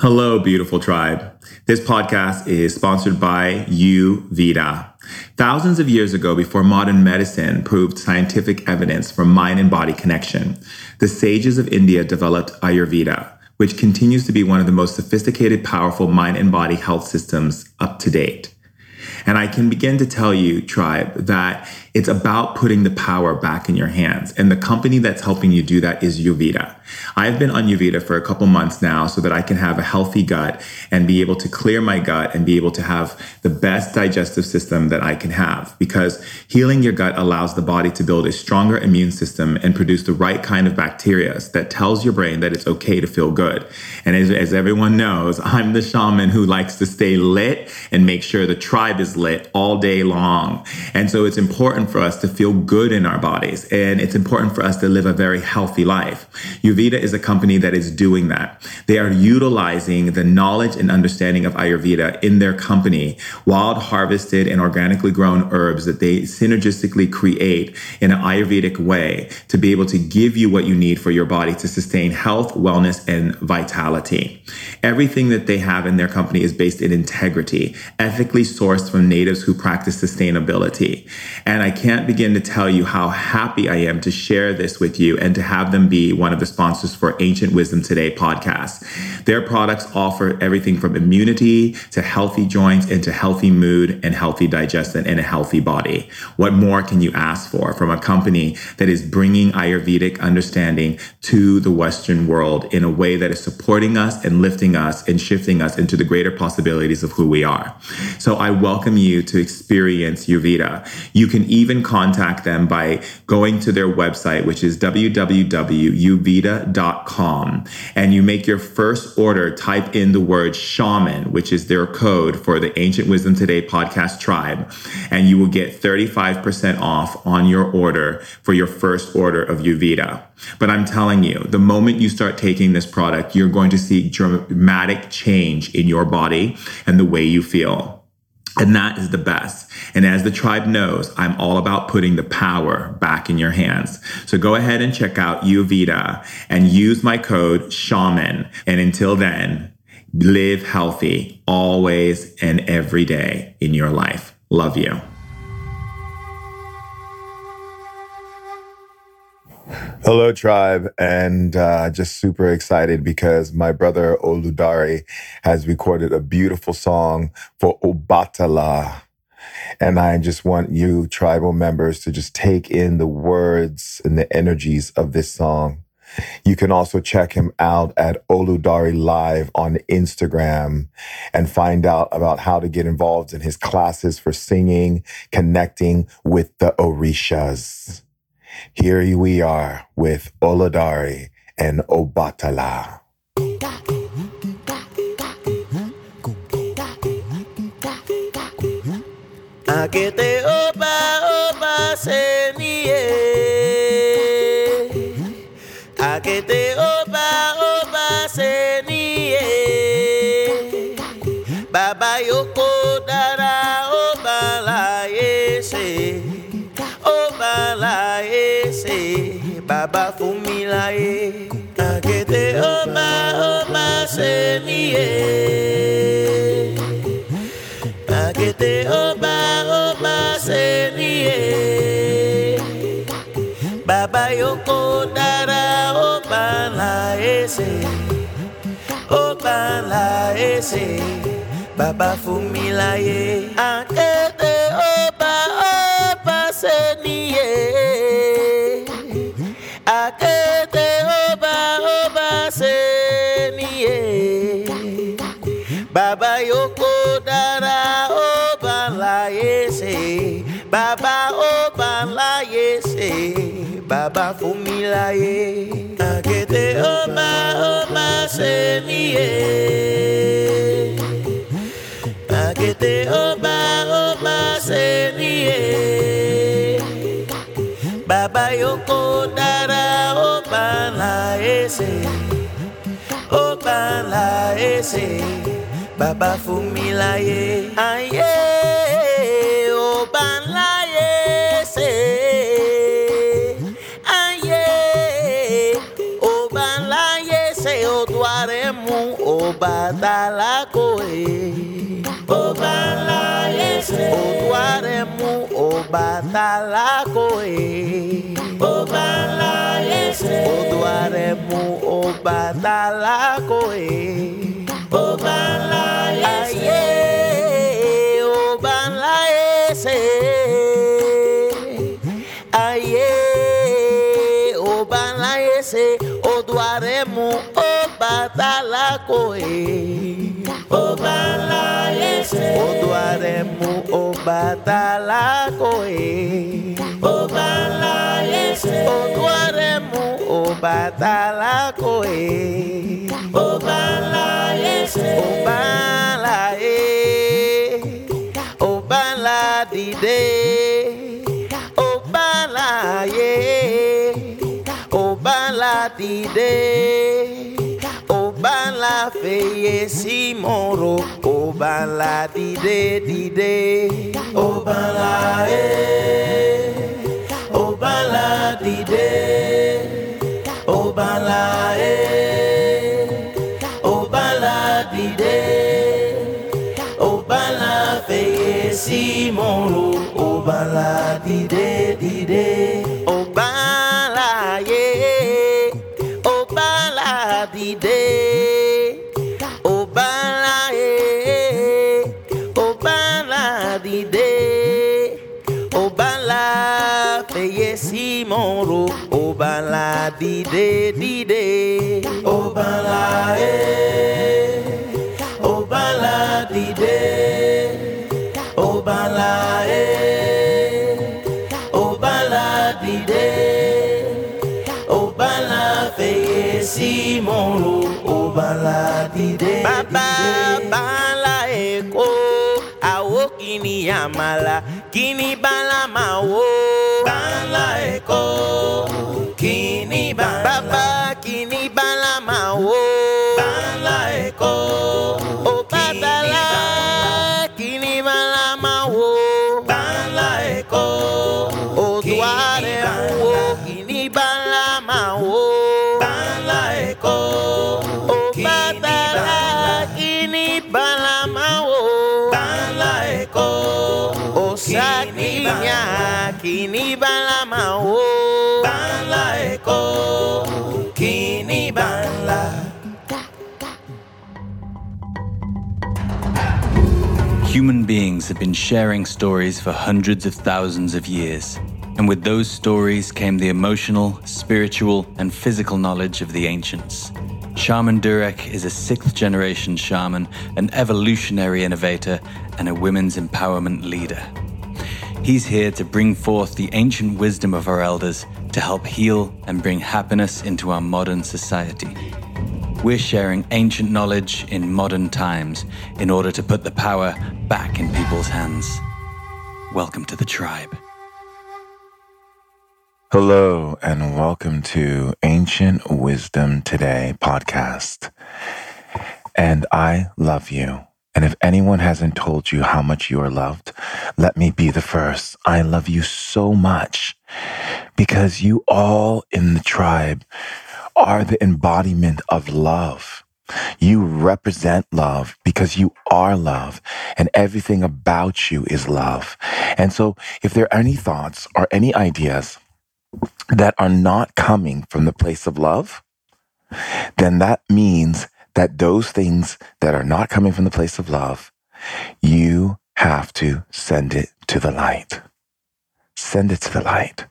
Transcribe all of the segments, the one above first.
Hello, beautiful tribe. This podcast is sponsored by Youveda. Thousands of years ago, before modern medicine proved scientific evidence for mind and body connection, the sages of India developed Ayurveda, which continues to be one of the most sophisticated, powerful mind and body health systems up to date. And I can begin to tell you, tribe, that it's about putting the power back in your hands. And the company that's helping you do that is Youveda. I've been on Youveda for a couple months now so that I can have a healthy gut and be able to clear my gut and be able to have the best digestive system that I can have. Because healing your gut allows the body to build a stronger immune system and produce the right kind of bacteria that tells your brain that it's okay to feel good. And as, as everyone knows, I'm the shaman who likes to stay lit and make sure the tribe is lit all day long. And so it's important for us to feel good in our bodies and it's important for us to live a very healthy life. Youveda is a company that is doing that. They are utilizing the knowledge and understanding of Ayurveda in their company, wild harvested and organically grown herbs that they synergistically create in an Ayurvedic way to be able to give you what you need for your body to sustain health, wellness, and vitality. Everything that they have in their company is based in integrity, ethically sourced from natives who practice sustainability. And I can't begin to tell you how happy I am to share this with you and to have them be one of the sponsors for Ancient Wisdom Today podcast. Their products offer everything from immunity to healthy joints into healthy mood and healthy digestion and a healthy body. What more can you ask for from a company that is bringing Ayurvedic understanding to the Western world in a way that is supporting us and lifting us and shifting us into the greater possibilities of who we are? So I welcome you to experience Youveda. You can even contact them by going to their website, which is www.youveda.com. And you make your first order, type in the word shaman, which is their code for the Ancient Wisdom Today podcast tribe. And you will get 35% off on your order for your first order of Youveda. But I'm telling you, the moment you start taking this product, you're going to see dramatic change in your body and the way you feel. And that is the best. And as the tribe knows, I'm all about putting the power back in your hands. So go ahead and check out Youveda and use my code shaman. And until then, live healthy always and every day in your life. Love you. Hello, tribe, and uh, just super excited because my brother Oludare has recorded a beautiful song for Obatala. And I just want you, tribal members, to just take in the words and the energies of this song. You can also check him out at Oludare Live on Instagram and find out about how to get involved in his classes for singing, connecting with the Orishas. Here we are with Oludare and Obatala. Akete oba oba seniye Akete oba ye Akete oba oba seniye Akete oba oba seniye Baba yoko dara oba la ese Oba la ese Baba fumila ye Akete oba oba seniye Akete oba Baba yoko dara oba la yese. Baba oba la yese. Baba fumila ye. Akete oba oba seniye Akete oba oba seniye Baba yoko dara oba la ese Oba la ese Baba fumila ye Aye Oba la ese Aye Oba la ese Oduaremu Oba Ọbàtálá koe. Ọba ńlá ẹsẹ̀. Olúwarẹ̀mú Ọbàtálá koe. Ọba ńlá ẹsẹ̀. Olúwarẹ̀mú Ọbàtálá koe. Ọba ńlá ẹsẹ̀. Ayé ọba ńlá ẹsẹ̀. Ayé ọba ńlá ẹsẹ̀. Olúwarẹ̀mú Ọbàtálá koe. Ọba ńlá ẹsẹ̀. Olúwarẹ̀mú Ọbàtálá koe. Ọba ńlá ẹsẹ̀. Olúwarẹ̀mú Ọbàtálá koe. Ọba ńlá ẹsẹ̀. Ọba ńlá ẹ. Ọba ńlá dìde. Ọba ńlá yẹ. Ọba ńlá dìde. Ọba ńlá fèyè sí mòrò. Ọba ńlá dìde dìde. Ọba ńlá ẹ. Ọba ńlá dìde. Ọba ńlá ẹ. Ọba ńlá dìde. Ọba ńlá fèyè sí mòrò. Ọba ńlá dìde dìde. Ọba ńlá mòrò. Ọba ńlá dìde dìde. Ọba ńlá yẹ. Ọba ńlá dìde. Ọba ńlá yẹ. Ọba ńlá dìde. Ọba ńlá fèyè sí mòrò. Ọba ńlá dìde. Bàbá bàálà Èkó, àwo kìíní àmàlà, máa. Bàálà Èkó, beings have been sharing stories for hundreds of thousands of years. And with those stories came the emotional, spiritual, and physical knowledge of the ancients. Shaman Durek is a sixth generation shaman, an evolutionary innovator, and a women's empowerment leader. He's here to bring forth the ancient wisdom of our elders to help heal and bring happiness into our modern society. We're sharing ancient knowledge in modern times in order to put the power back in people's hands. Welcome to the tribe. Hello, and welcome to Ancient Wisdom Today podcast. And I love you. And if anyone hasn't told you how much you are loved, let me be the first. I love you so much because you all in the tribe are the embodiment of love. You represent love because you are love and everything about you is love. And so if there are any thoughts or any ideas that are not coming from the place of love, then that means that those things that are not coming from the place of love, you have to send it to the light. Send it to the light.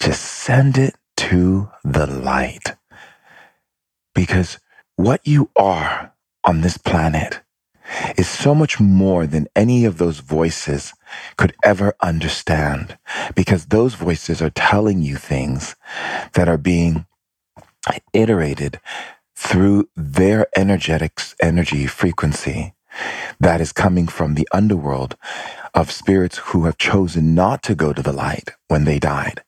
Just send it to the light. Because what you are on this planet is so much more than any of those voices could ever understand. Because those voices are telling you things that are being iterated through their energetics, energy frequency that is coming from the underworld of spirits who have chosen not to go to the light when they died.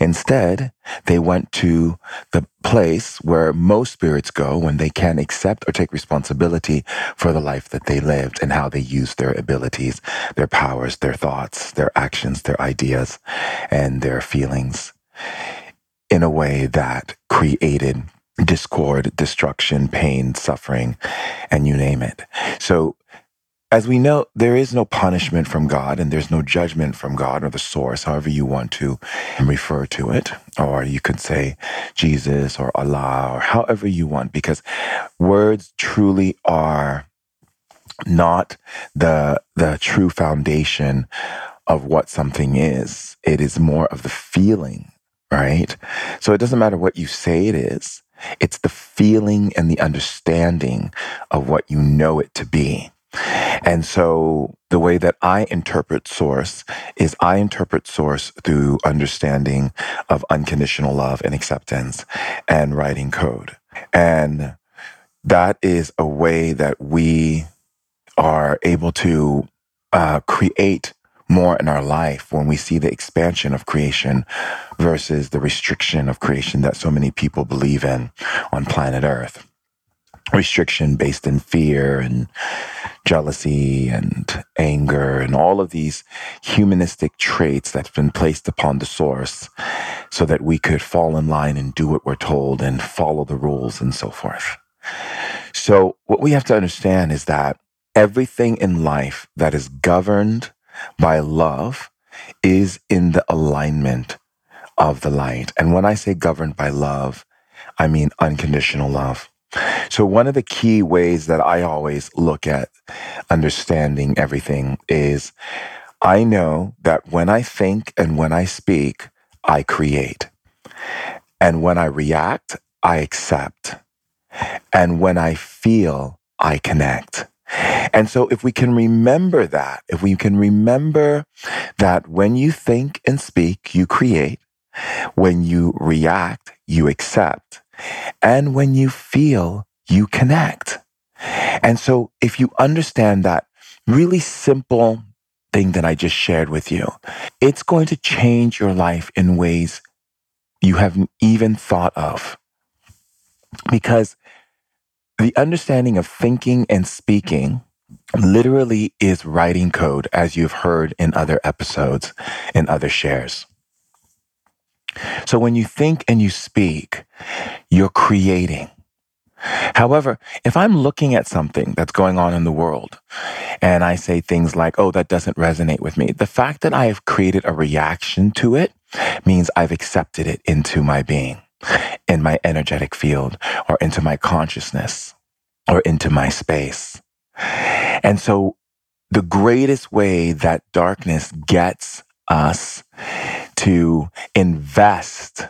Instead, they went to the place where most spirits go when they can accept or take responsibility for the life that they lived and how they used their abilities, their powers, their thoughts, their actions, their ideas, and their feelings in a way that created discord, destruction, pain, suffering, and you name it. So, as we know, there is no punishment from God and there's no judgment from God or the source, however you want to refer to it. Or you could say Jesus or Allah or however you want, because words truly are not the, the true foundation of what something is. It is more of the feeling, right? So it doesn't matter what you say it is. It's the feeling and the understanding of what you know it to be. And so the way that I interpret source is I interpret source through understanding of unconditional love and acceptance and writing code. And that is a way that we are able to uh, create more in our life when we see the expansion of creation versus the restriction of creation that so many people believe in on planet Earth. Restriction based in fear and jealousy and anger and all of these humanistic traits that have been placed upon the source so that we could fall in line and do what we're told and follow the rules and so forth. So, what we have to understand is that everything in life that is governed by love is in the alignment of the light. And when I say governed by love, I mean unconditional love. So, one of the key ways that I always look at understanding everything is I know that when I think and when I speak, I create. And when I react, I accept. And when I feel, I connect. And so, if we can remember that, if we can remember that when you think and speak, you create, when you react, you accept, and when you feel, you connect. And so, if you understand that really simple thing that I just shared with you, it's going to change your life in ways you haven't even thought of. Because the understanding of thinking and speaking literally is writing code, as you've heard in other episodes and other shares. So when you think and you speak, you're creating. However, if I'm looking at something that's going on in the world and I say things like, oh, that doesn't resonate with me, the fact that I have created a reaction to it means I've accepted it into my being in my energetic field or into my consciousness or into my space. And so the greatest way that darkness gets us to invest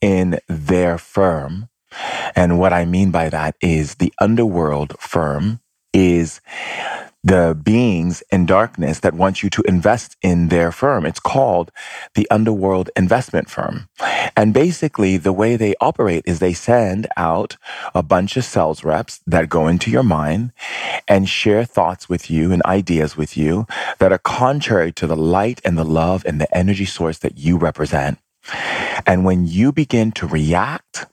in their firm. And what I mean by that is the underworld firm is the beings in darkness that want you to invest in their firm. It's called the Underworld Investment Firm. And basically, the way they operate is they send out a bunch of sales reps that go into your mind and share thoughts with you and ideas with you that are contrary to the light and the love and the energy source that you represent. And when you begin to react,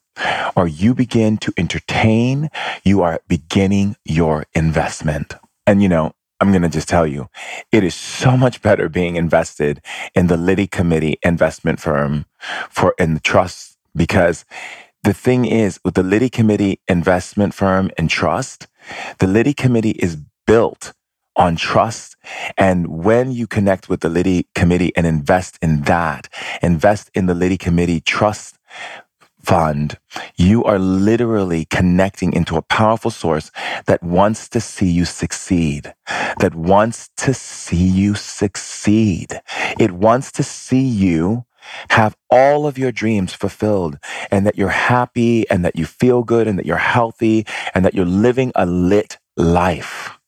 or you begin to entertain, you are beginning your investment. And you know, I'm going to just tell you, it is so much better being invested in the Liddy Committee investment firm for in the trust because the thing is with the Liddy Committee investment firm and trust, the Liddy Committee is built on trust. And when you connect with the Liddy Committee and invest in that, invest in the Liddy Committee trust fund, you are literally connecting into a powerful source that wants to see you succeed, that wants to see you succeed. It wants to see you have all of your dreams fulfilled and that you're happy and that you feel good and that you're healthy and that you're living a lit life.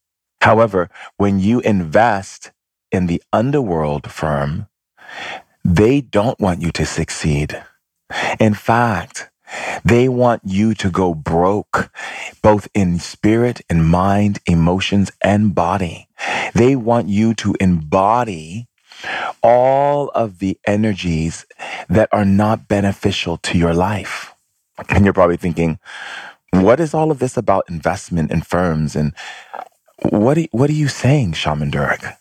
However, when you invest in the underworld firm, they don't want you to succeed. In fact, they want you to go broke, both in spirit and mind, emotions and body. They want you to embody all of the energies that are not beneficial to your life. And you're probably thinking, what is all of this about investment in firms? And what are, what are you saying, Shaman Durek?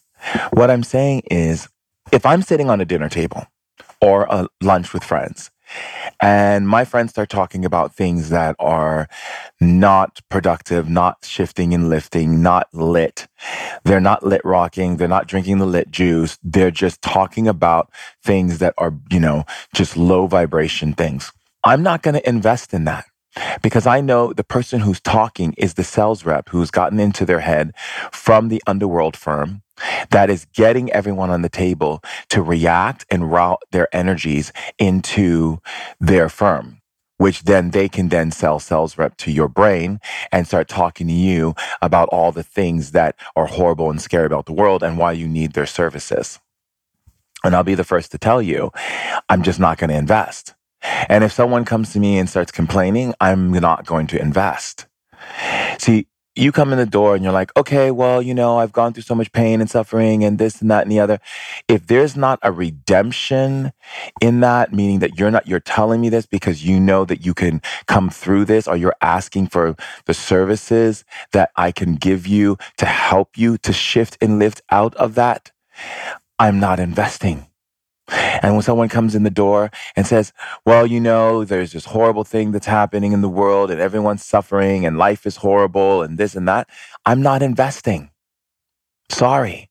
What I'm saying is, if I'm sitting on a dinner table or a lunch with friends And my friends start talking about things that are not productive, not shifting and lifting, not lit. They're not lit rocking. They're not drinking the lit juice. They're just talking about things that are, you know, just low vibration things. I'm not going to invest in that because I know the person who's talking is the sales rep who's gotten into their head from the underworld firm that is getting everyone on the table to react and route their energies into their firm which then they can then sell sales rep to your brain and start talking to you about all the things that are horrible and scary about the world and why you need their services. And I'll be the first to tell you, I'm just not going to invest. And if someone comes to me and starts complaining, I'm not going to invest. See, you come in the door and you're like, okay, well, you know, I've gone through so much pain and suffering and this and that and the other. If there's not a redemption in that, meaning that you're not, you're telling me this because you know that you can come through this or you're asking for the services that I can give you to help you to shift and lift out of that, I'm not investing. And when someone comes in the door and says, well, you know, there's this horrible thing that's happening in the world and everyone's suffering and life is horrible and this and that, I'm not investing. Sorry.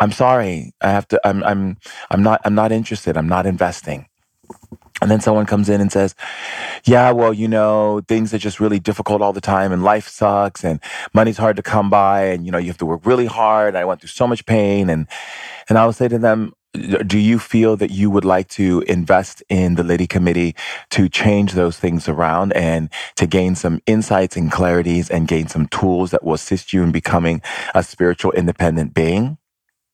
I'm sorry. I have to, I'm, I'm, I'm not, I'm not interested. I'm not investing. And then someone comes in and says, yeah, well, you know, things are just really difficult all the time and life sucks and money's hard to come by and, you know, you have to work really hard. I went through so much pain. And, and I will say to them, do you feel that you would like to invest in the Liddy Committee to change those things around and to gain some insights and clarities and gain some tools that will assist you in becoming a spiritual independent being?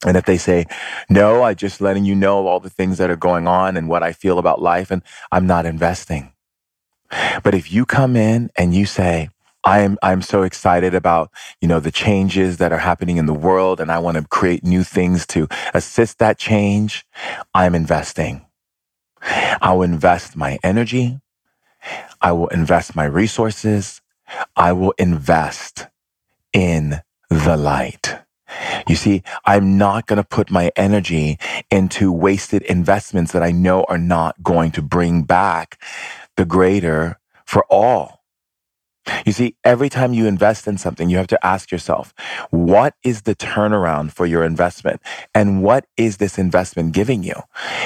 And if they say, no, I'm just letting you know all the things that are going on and what I feel about life and I'm not investing. But if you come in and you say, I'm I'm so excited about you know the changes that are happening in the world, and I want to create new things to assist that change. I'm investing. I will invest my energy. I will invest my resources. I will invest in the light. You see, I'm not going to put my energy into wasted investments that I know are not going to bring back the greater for all. You see, every time you invest in something, you have to ask yourself, what is the turnaround for your investment? And what is this investment giving you?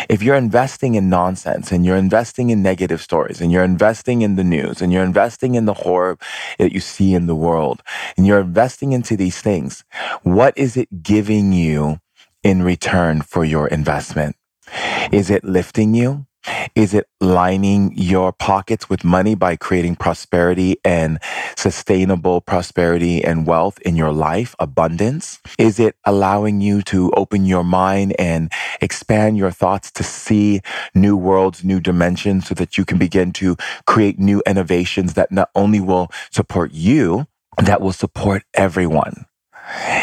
If you're investing in nonsense and you're investing in negative stories and you're investing in the news and you're investing in the horror that you see in the world and you're investing into these things, what is it giving you in return for your investment? Is it lifting you? Is it lining your pockets with money by creating prosperity and sustainable prosperity and wealth in your life, abundance? Is it allowing you to open your mind and expand your thoughts to see new worlds, new dimensions so that you can begin to create new innovations that not only will support you, that will support everyone?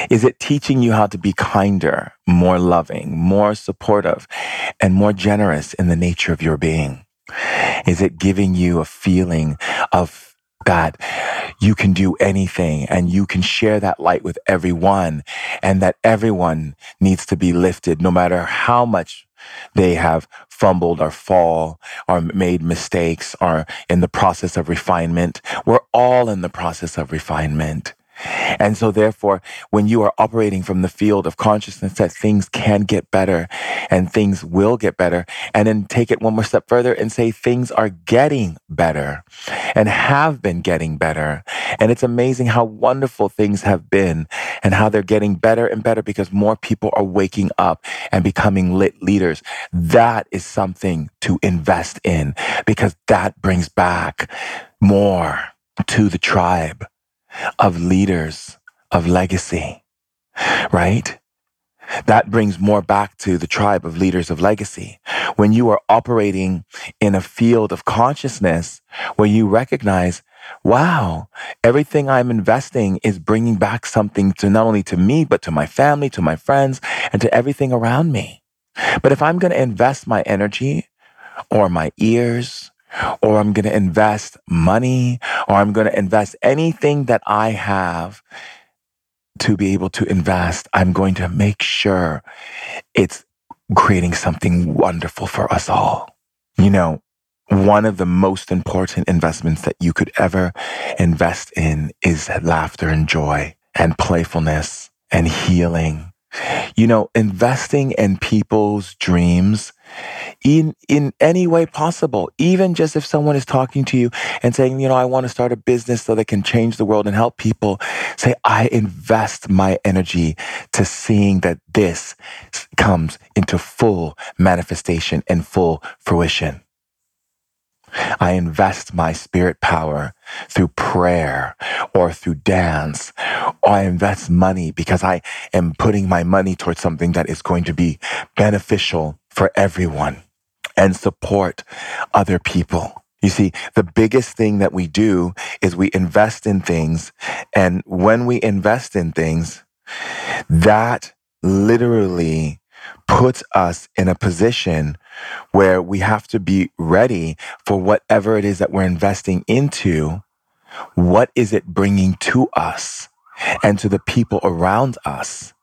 Is it teaching you how to be kinder, more loving, more supportive, and more generous in the nature of your being? Is it giving you a feeling of that you can do anything and you can share that light with everyone and that everyone needs to be lifted no matter how much they have fumbled or fall or made mistakes or in the process of refinement. We're all in the process of refinement. And so therefore, when you are operating from the field of consciousness that things can get better and things will get better, and then take it one more step further and say things are getting better and have been getting better. And it's amazing how wonderful things have been and how they're getting better and better because more people are waking up and becoming lit leaders. That is something to invest in because that brings back more to the tribe of leaders of legacy, right? That brings more back to the tribe of leaders of legacy. When you are operating in a field of consciousness where you recognize, wow, everything I'm investing is bringing back something to not only to me, but to my family, to my friends, and to everything around me. But if I'm going to invest my energy or my ears or I'm going to invest money, or I'm going to invest anything that I have to be able to invest. I'm going to make sure it's creating something wonderful for us all. You know, one of the most important investments that you could ever invest in is laughter and joy and playfulness and healing. You know, investing in people's dreams in in any way possible. Even just if someone is talking to you and saying you know i want to start a business so they can change the world and help people say i invest my energy to seeing that this comes into full manifestation and full fruition. I invest my spirit power through prayer or through dance, or I invest money because I am putting my money towards something that is going to be beneficial for everyone and support other people. You see, the biggest thing that we do is we invest in things. And when we invest in things, that literally puts us in a position where we have to be ready for whatever it is that we're investing into. What is it bringing to us and to the people around us?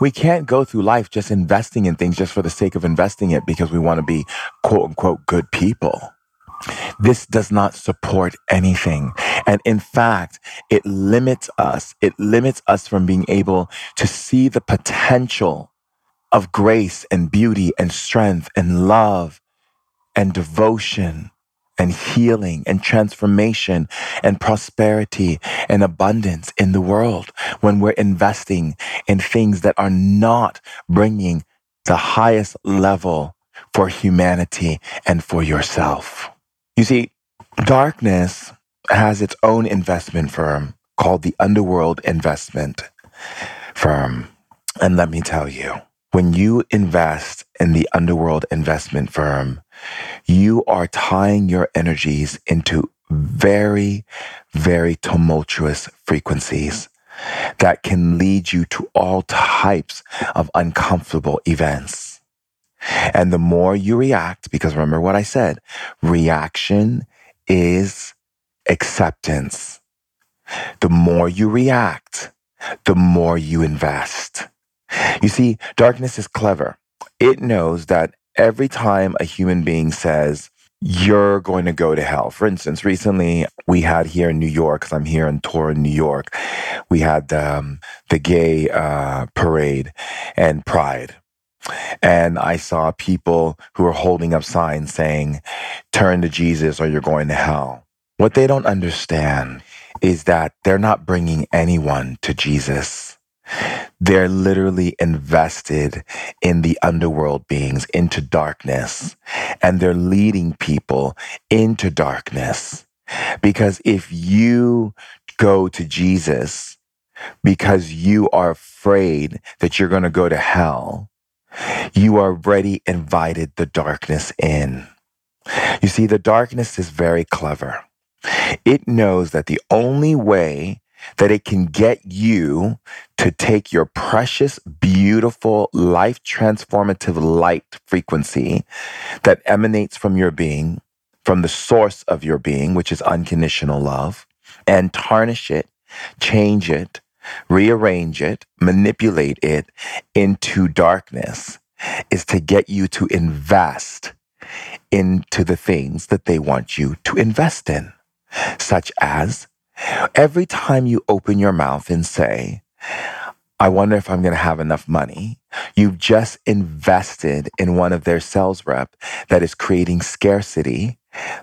We can't go through life just investing in things just for the sake of investing it because we want to be quote unquote good people. This does not support anything. And in fact, it limits us. It limits us from being able to see the potential of grace and beauty and strength and love and devotion and healing and transformation and prosperity and abundance in the world when we're investing in things that are not bringing the highest level for humanity and for yourself. You see, darkness has its own investment firm called the Underworld Investment Firm. And let me tell you, when you invest in the Underworld Investment Firm, you are tying your energies into very, very tumultuous frequencies that can lead you to all types of uncomfortable events. And the more you react, because remember what I said, reaction is acceptance. The more you react, the more you invest. You see, darkness is clever. It knows that every time a human being says, you're going to go to hell. For instance, recently we had here in New York, because I'm here on tour in New York, we had um, the gay uh, parade and pride. And I saw people who were holding up signs saying, turn to Jesus or you're going to hell. What they don't understand is that they're not bringing anyone to Jesus. They're literally invested in the underworld beings, into darkness, and they're leading people into darkness. Because if you go to Jesus because you are afraid that you're going to go to hell, you are already invited the darkness in. You see, the darkness is very clever. It knows that the only way that it can get you to take your precious, beautiful, life transformative light frequency that emanates from your being, from the source of your being, which is unconditional love, and tarnish it, change it, rearrange it, manipulate it into darkness is to get you to invest into the things that they want you to invest in, such as Every time you open your mouth and say, I wonder if I'm going to have enough money, you've just invested in one of their sales rep that is creating scarcity,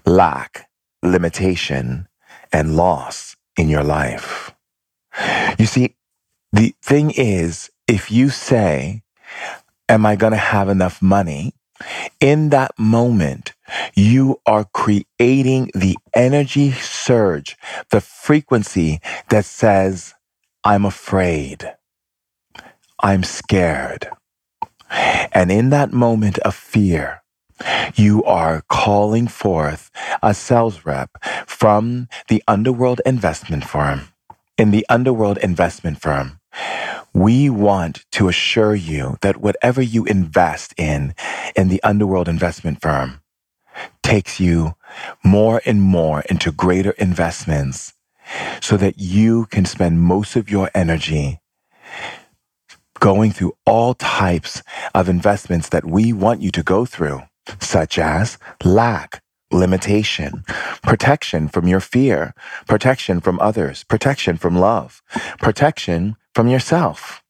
lack, limitation, and loss in your life. You see, the thing is, if you say, Am I going to have enough money? In that moment, you are creating the energy surge, the frequency that says, I'm afraid. I'm scared. And in that moment of fear, you are calling forth a sales rep from the underworld investment firm. In the underworld investment firm, we want to assure you that whatever you invest in, in the underworld investment firm, takes you more and more into greater investments so that you can spend most of your energy going through all types of investments that we want you to go through, such as lack, limitation, protection from your fear, protection from others, protection from love, protection from yourself,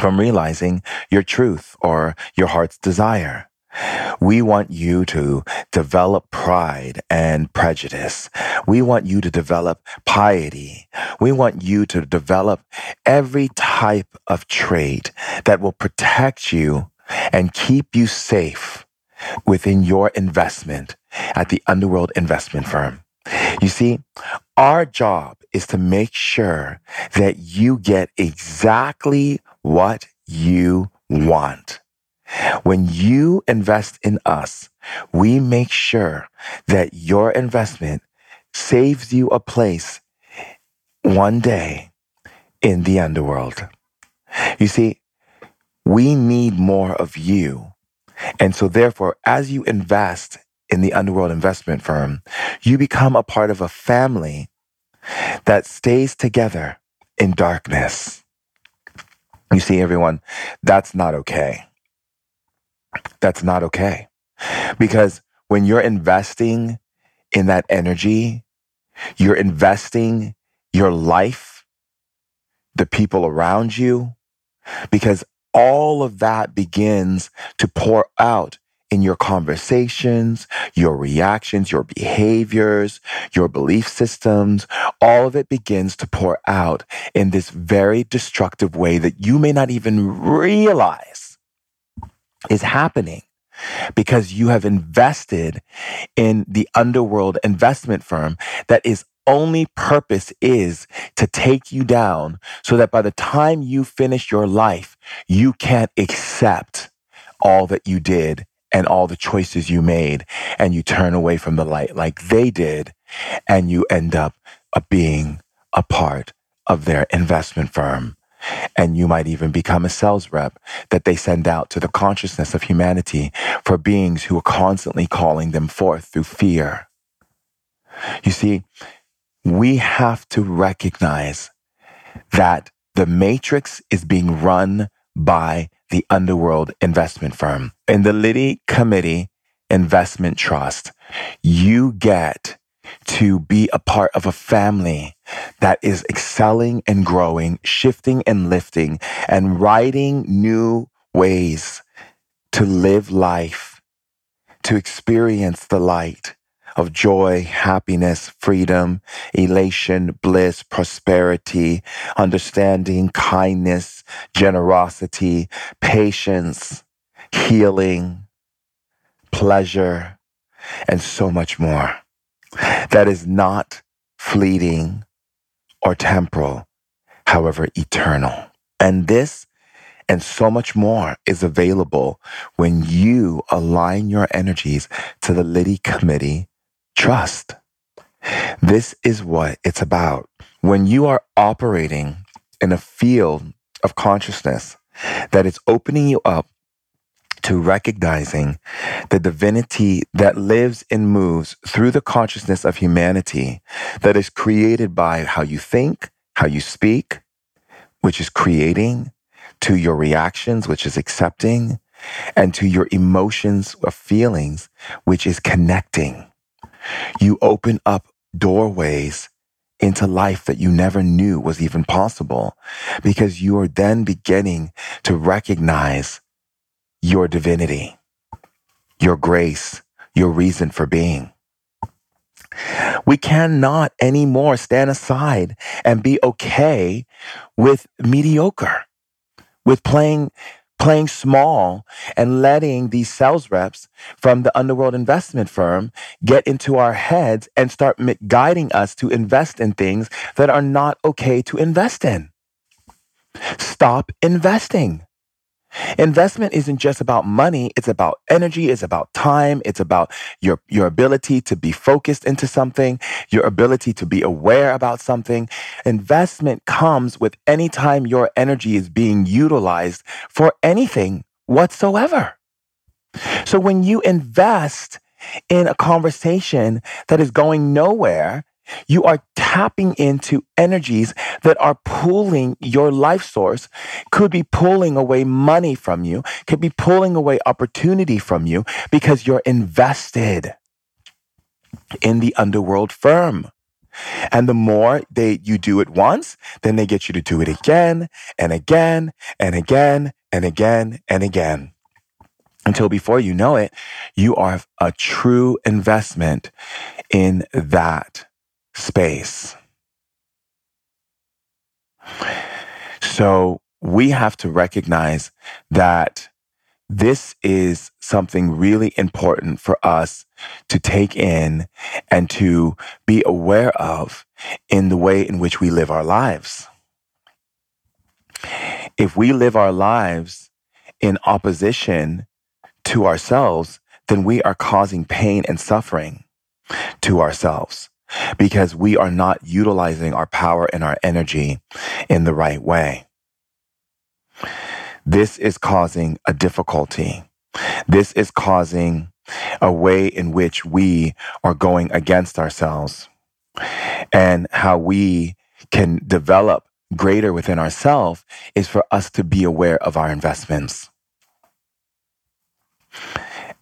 from realizing your truth or your heart's desire. We want you to develop pride and prejudice. We want you to develop piety. We want you to develop every type of trait that will protect you and keep you safe within your investment at the Underworld Investment Firm. You see, our job is to make sure that you get exactly what you want. When you invest in us, we make sure that your investment saves you a place one day in the underworld. You see, we need more of you. And so therefore, as you invest in the underworld investment firm, you become a part of a family that stays together in darkness. You see, everyone, that's not okay. That's not okay. Because when you're investing in that energy, you're investing your life, the people around you, because all of that begins to pour out in your conversations, your reactions, your behaviors, your belief systems. All of it begins to pour out in this very destructive way that you may not even realize is happening because you have invested in the underworld investment firm that is only purpose is to take you down so that by the time you finish your life, you can't accept all that you did and all the choices you made and you turn away from the light like they did and you end up uh, being a part of their investment firm. And you might even become a sales rep that they send out to the consciousness of humanity for beings who are constantly calling them forth through fear. You see, we have to recognize that the matrix is being run by the underworld investment firm. In the Liddy Committee Investment Trust, you get to be a part of a family that is excelling and growing, shifting and lifting, and writing new ways to live life, to experience the light of joy, happiness, freedom, elation, bliss, prosperity, understanding, kindness, generosity, patience, healing, pleasure, and so much more. That is not fleeting or temporal, however, eternal. And this and so much more is available when you align your energies to the Liddy Committee Trust. This is what it's about. When you are operating in a field of consciousness that is opening you up to recognizing the divinity that lives and moves through the consciousness of humanity that is created by how you think, how you speak, which is creating, to your reactions, which is accepting, and to your emotions or feelings, which is connecting. You open up doorways into life that you never knew was even possible because you are then beginning to recognize your divinity, your grace, your reason for being. We cannot anymore stand aside and be okay with mediocre, with playing playing small and letting these sales reps from the underworld investment firm get into our heads and start guiding us to invest in things that are not okay to invest in. Stop investing. Investment isn't just about money. It's about energy. It's about time. It's about your, your ability to be focused into something, your ability to be aware about something. Investment comes with any time your energy is being utilized for anything whatsoever. So when you invest in a conversation that is going nowhere, you are tapping into energies that are pulling your life source, could be pulling away money from you, could be pulling away opportunity from you because you're invested. in the underworld firm. And the more they you do it once, then they get you to do it again and again and again and again and again. Until before you know it, you are a true investment in that space. So we have to recognize that this is something really important for us to take in and to be aware of in the way in which we live our lives. If we live our lives in opposition to ourselves, then we are causing pain and suffering to ourselves because we are not utilizing our power and our energy in the right way. This is causing a difficulty. This is causing a way in which we are going against ourselves and how we can develop greater within ourselves is for us to be aware of our investments.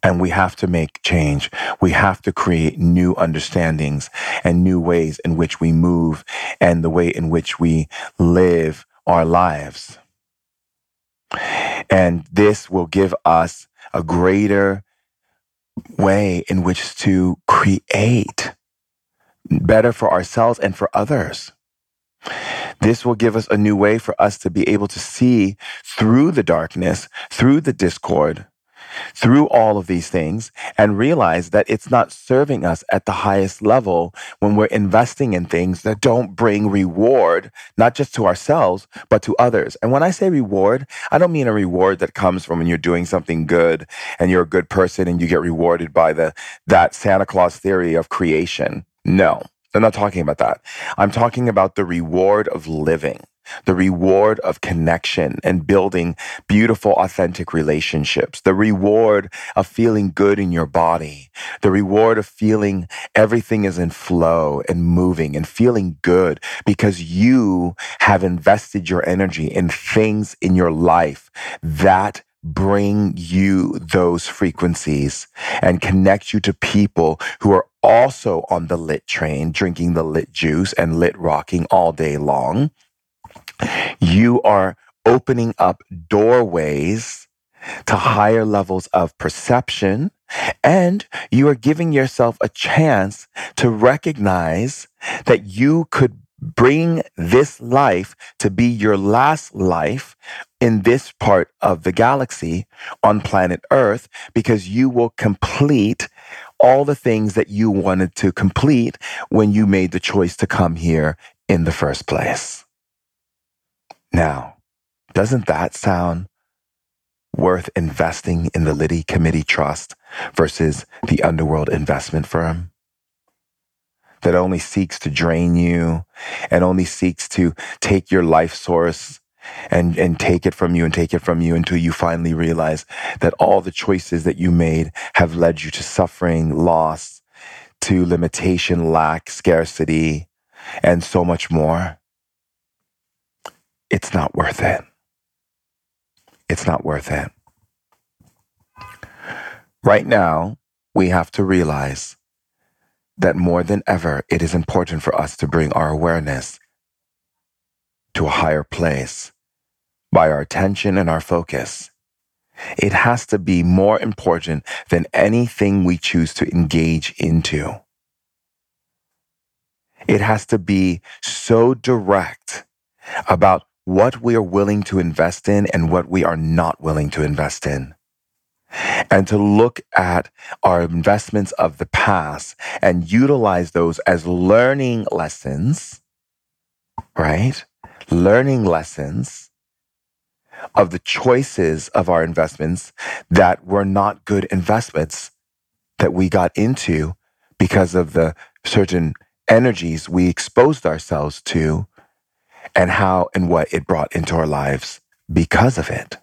And we have to make change. We have to create new understandings and new ways in which we move and the way in which we live our lives. And this will give us a greater way in which to create better for ourselves and for others. This will give us a new way for us to be able to see through the darkness, through the discord, through all of these things and realize that it's not serving us at the highest level when we're investing in things that don't bring reward, not just to ourselves, but to others. And when I say reward, I don't mean a reward that comes from when you're doing something good and you're a good person and you get rewarded by the, that Santa Claus theory of creation. No. I'm not talking about that. I'm talking about the reward of living the reward of connection and building beautiful, authentic relationships, the reward of feeling good in your body, the reward of feeling everything is in flow and moving and feeling good because you have invested your energy in things in your life that bring you those frequencies and connect you to people who are also on the lit train, drinking the lit juice and lit rocking all day long you are opening up doorways to higher levels of perception and you are giving yourself a chance to recognize that you could bring this life to be your last life in this part of the galaxy on planet Earth because you will complete all the things that you wanted to complete when you made the choice to come here in the first place. Now, doesn't that sound worth investing in the Liddy Committee Trust versus the underworld investment firm? That only seeks to drain you and only seeks to take your life source and, and take it from you and take it from you until you finally realize that all the choices that you made have led you to suffering, loss, to limitation, lack, scarcity, and so much more it's not worth it. It's not worth it. Right now, we have to realize that more than ever, it is important for us to bring our awareness to a higher place by our attention and our focus. It has to be more important than anything we choose to engage into. It has to be so direct about what we are willing to invest in and what we are not willing to invest in. And to look at our investments of the past and utilize those as learning lessons, right? Learning lessons of the choices of our investments that were not good investments that we got into because of the certain energies we exposed ourselves to and how and what it brought into our lives because of it.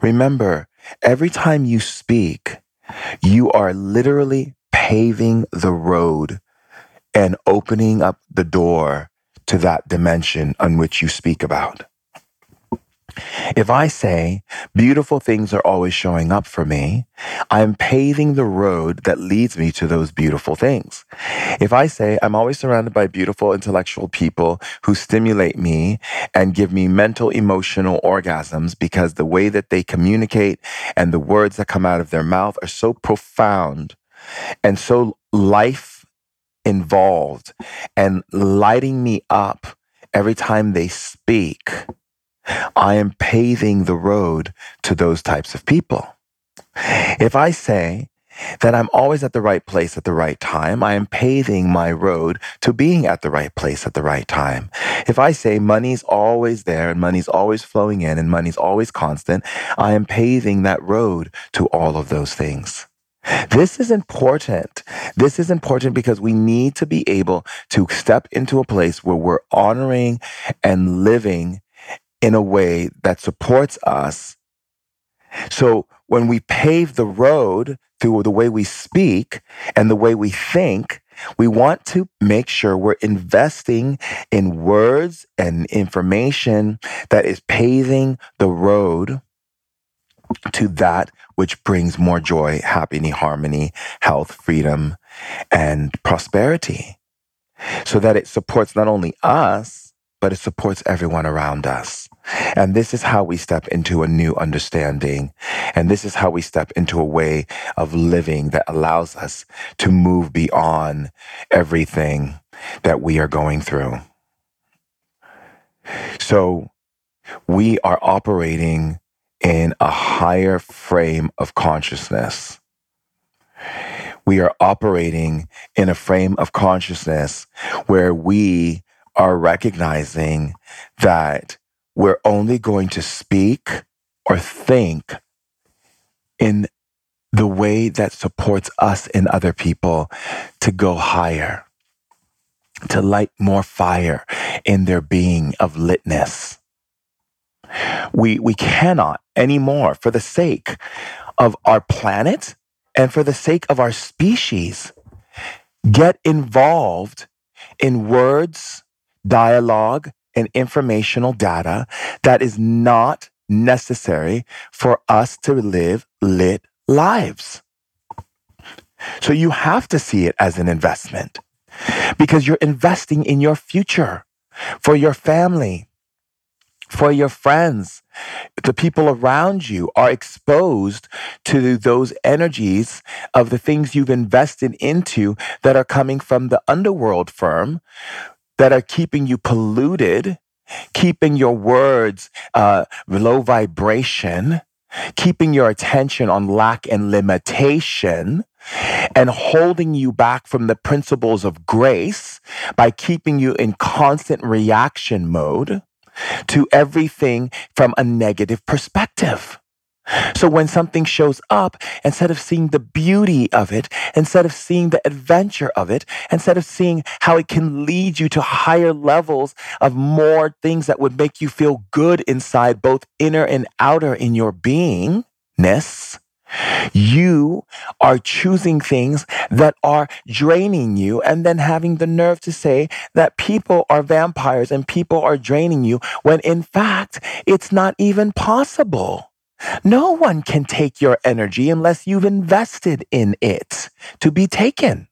Remember, every time you speak, you are literally paving the road and opening up the door to that dimension on which you speak about. If I say beautiful things are always showing up for me, I'm paving the road that leads me to those beautiful things. If I say I'm always surrounded by beautiful intellectual people who stimulate me and give me mental emotional orgasms because the way that they communicate and the words that come out of their mouth are so profound and so life involved and lighting me up every time they speak, I am paving the road to those types of people. If I say that I'm always at the right place at the right time, I am paving my road to being at the right place at the right time. If I say money's always there and money's always flowing in and money's always constant, I am paving that road to all of those things. This is important. This is important because we need to be able to step into a place where we're honoring and living in a way that supports us. So when we pave the road through the way we speak and the way we think, we want to make sure we're investing in words and information that is paving the road to that which brings more joy, happiness, harmony, health, freedom, and prosperity. So that it supports not only us, but it supports everyone around us. And this is how we step into a new understanding. And this is how we step into a way of living that allows us to move beyond everything that we are going through. So we are operating in a higher frame of consciousness. We are operating in a frame of consciousness where we are recognizing that we're only going to speak or think in the way that supports us and other people to go higher, to light more fire in their being of litness. We, we cannot anymore, for the sake of our planet and for the sake of our species, get involved in words, dialogue, and informational data that is not necessary for us to live lit lives. So you have to see it as an investment because you're investing in your future for your family, for your friends. The people around you are exposed to those energies of the things you've invested into that are coming from the underworld firm that are keeping you polluted, keeping your words uh, low vibration, keeping your attention on lack and limitation and holding you back from the principles of grace by keeping you in constant reaction mode to everything from a negative perspective. So when something shows up, instead of seeing the beauty of it, instead of seeing the adventure of it, instead of seeing how it can lead you to higher levels of more things that would make you feel good inside, both inner and outer in your beingness, you are choosing things that are draining you and then having the nerve to say that people are vampires and people are draining you when in fact it's not even possible. No one can take your energy unless you've invested in it to be taken.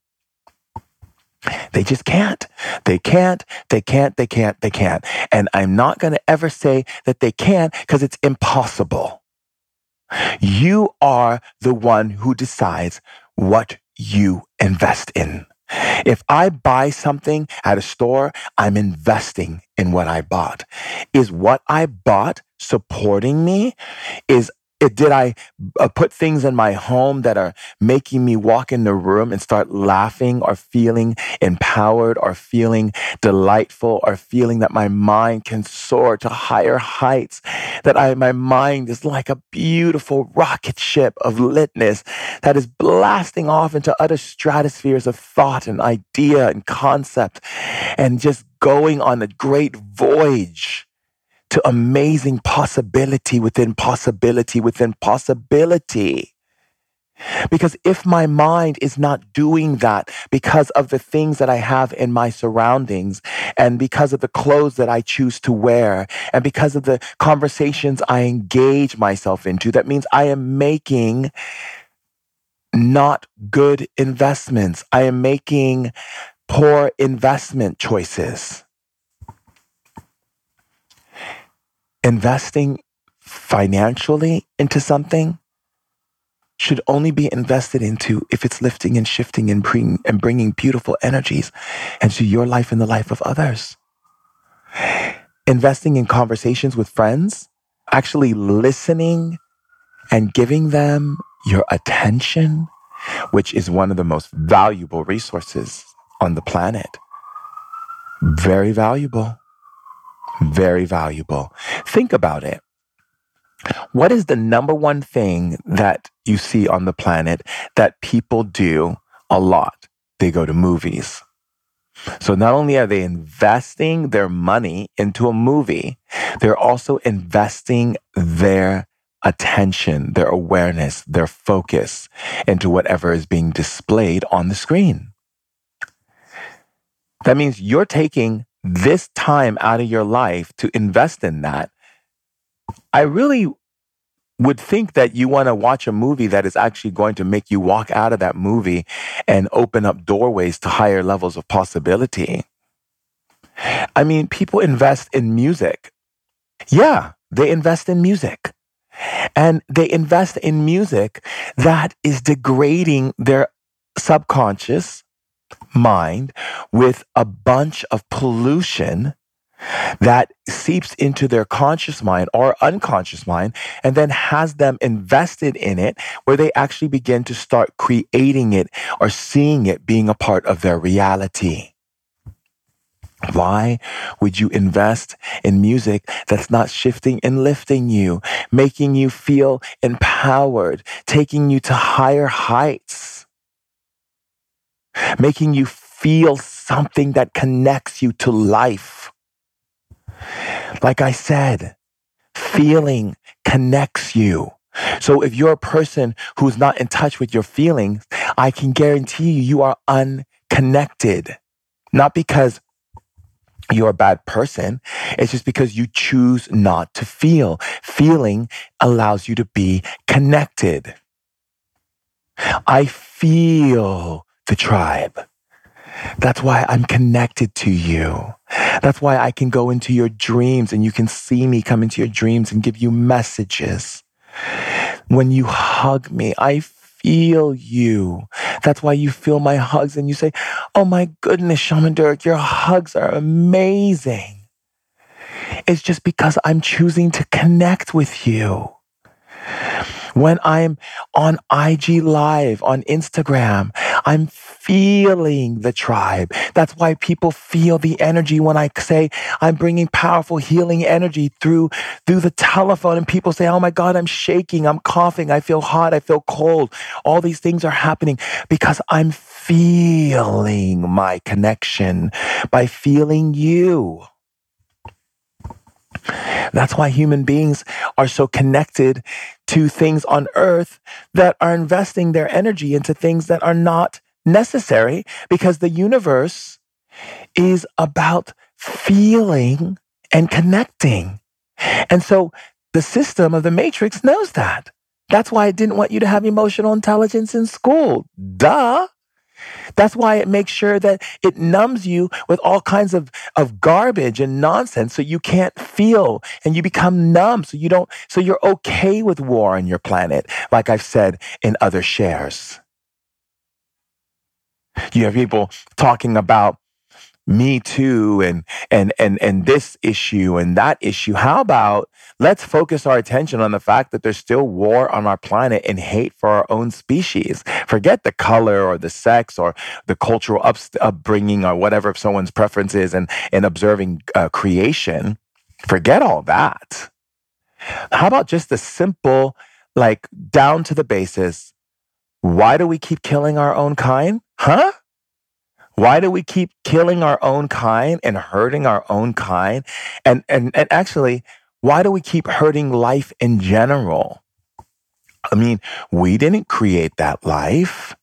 They just can't. They can't. They can't. They can't. They can't. And I'm not going to ever say that they can because it's impossible. You are the one who decides what you invest in. If I buy something at a store, I'm investing in what I bought. Is what I bought supporting me? Is it, did I uh, put things in my home that are making me walk in the room and start laughing or feeling empowered or feeling delightful or feeling that my mind can soar to higher heights? That I, my mind is like a beautiful rocket ship of litness that is blasting off into other stratospheres of thought and idea and concept and just going on a great voyage to amazing possibility within possibility within possibility. Because if my mind is not doing that because of the things that I have in my surroundings and because of the clothes that I choose to wear and because of the conversations I engage myself into, that means I am making not good investments. I am making poor investment choices. Investing financially into something should only be invested into if it's lifting and shifting and and bringing beautiful energies into your life and the life of others. Investing in conversations with friends, actually listening and giving them your attention, which is one of the most valuable resources on the planet. Very valuable. Very valuable. Think about it. What is the number one thing that you see on the planet that people do a lot? They go to movies. So not only are they investing their money into a movie, they're also investing their attention, their awareness, their focus into whatever is being displayed on the screen. That means you're taking this time out of your life to invest in that I really would think that you want to watch a movie that is actually going to make you walk out of that movie and open up doorways to higher levels of possibility. I mean, people invest in music. Yeah, they invest in music. And they invest in music that is degrading their subconscious mind with a bunch of pollution that seeps into their conscious mind or unconscious mind and then has them invested in it where they actually begin to start creating it or seeing it being a part of their reality. Why would you invest in music that's not shifting and lifting you, making you feel empowered, taking you to higher heights, making you feel something that connects you to life? Like I said, feeling connects you. So if you're a person who's not in touch with your feelings, I can guarantee you, you are unconnected. Not because you're a bad person. It's just because you choose not to feel. Feeling allows you to be connected. I feel the tribe. That's why I'm connected to you. That's why I can go into your dreams and you can see me come into your dreams and give you messages. When you hug me, I feel you. That's why you feel my hugs and you say, Oh my goodness, Shaman Durek, your hugs are amazing. It's just because I'm choosing to connect with you when I'm on IG Live, on Instagram, I'm feeling the tribe. That's why people feel the energy when I say I'm bringing powerful healing energy through, through the telephone and people say, Oh my God, I'm shaking. I'm coughing. I feel hot. I feel cold. All these things are happening because I'm feeling my connection by feeling you. That's why human beings are so connected to things on earth that are investing their energy into things that are not necessary because the universe is about feeling and connecting. And so the system of the matrix knows that. That's why it didn't want you to have emotional intelligence in school. Duh. That's why it makes sure that it numbs you with all kinds of, of garbage and nonsense so you can't feel and you become numb. So you don't, so you're okay with war on your planet, like I've said in other shares. You have people talking about me too and and and and this issue and that issue. How about let's focus our attention on the fact that there's still war on our planet and hate for our own species. Forget the color or the sex or the cultural up, upbringing or whatever someone's preference is and and observing uh, creation. Forget all that. How about just the simple like down to the basis why do we keep killing our own kind? Huh why do we keep killing our own kind and hurting our own kind? And, and, and actually, why do we keep hurting life in general? I mean, we didn't create that life,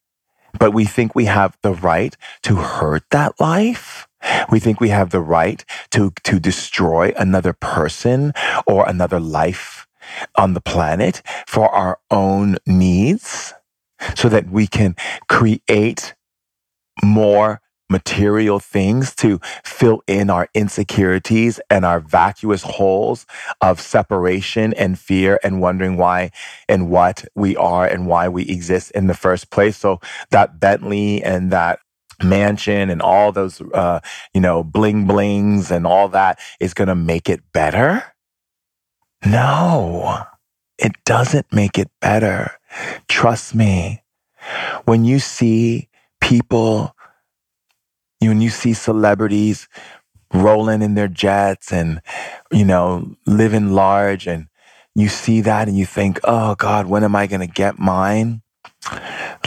but we think we have the right to hurt that life. We think we have the right to, to destroy another person or another life on the planet for our own needs so that we can create more material things to fill in our insecurities and our vacuous holes of separation and fear and wondering why and what we are and why we exist in the first place. So that Bentley and that mansion and all those, uh, you know, bling blings and all that is going to make it better. No, it doesn't make it better. Trust me. When you see people when you see celebrities rolling in their jets and, you know, living large and you see that and you think, oh God, when am I going to get mine?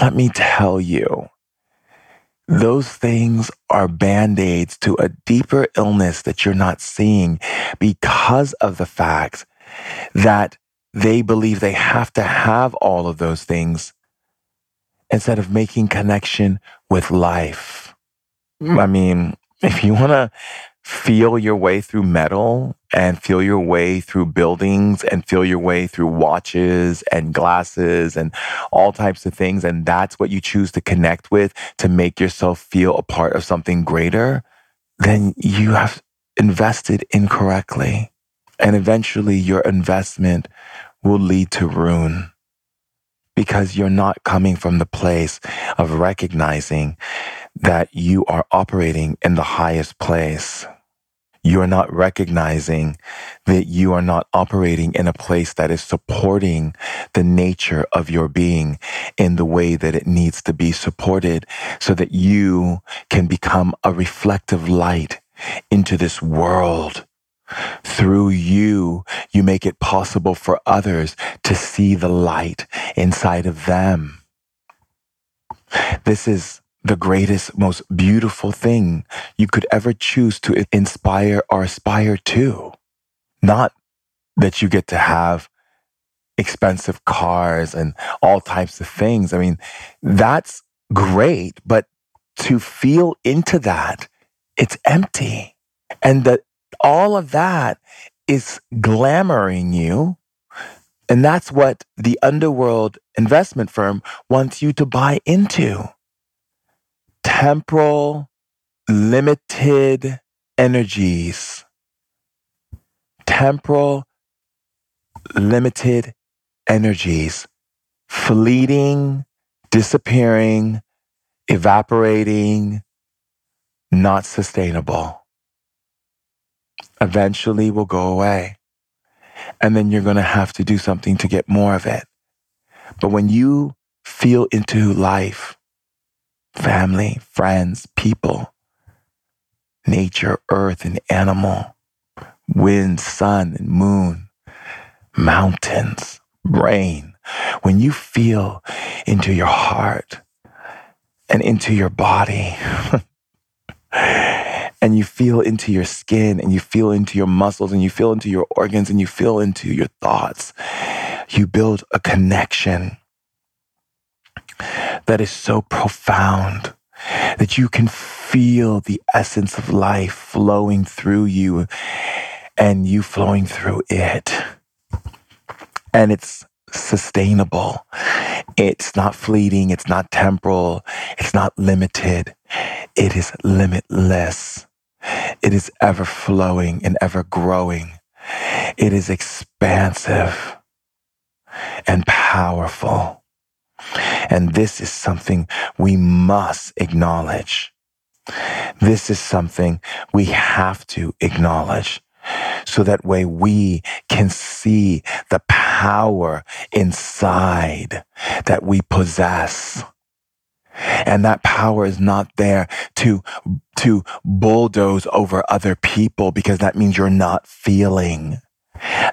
Let me tell you, those things are band aids to a deeper illness that you're not seeing because of the fact that they believe they have to have all of those things instead of making connection with life. Hmm. I mean, if you want to feel your way through metal and feel your way through buildings and feel your way through watches and glasses and all types of things, and that's what you choose to connect with to make yourself feel a part of something greater, then you have invested incorrectly. And eventually your investment will lead to ruin because you're not coming from the place of recognizing that you are operating in the highest place. You are not recognizing that you are not operating in a place that is supporting the nature of your being in the way that it needs to be supported so that you can become a reflective light into this world. Through you, you make it possible for others to see the light inside of them. This is the greatest, most beautiful thing you could ever choose to inspire or aspire to. Not that you get to have expensive cars and all types of things. I mean, that's great, but to feel into that, it's empty. And that all of that is glamoring you. And that's what the underworld investment firm wants you to buy into temporal, limited energies. Temporal, limited energies. Fleeting, disappearing, evaporating, not sustainable. Eventually will go away. And then you're going to have to do something to get more of it. But when you feel into life, family, friends, people, nature, earth, and animal, wind, sun, and moon, mountains, rain. When you feel into your heart and into your body, and you feel into your skin and you feel into your muscles and you feel into your organs and you feel into your thoughts, you build a connection that is so profound that you can feel the essence of life flowing through you and you flowing through it. And it's sustainable. It's not fleeting. It's not temporal. It's not limited. It is limitless. It is ever flowing and ever growing. It is expansive and powerful. And this is something we must acknowledge. This is something we have to acknowledge. So that way we can see the power inside that we possess. And that power is not there to, to bulldoze over other people because that means you're not feeling.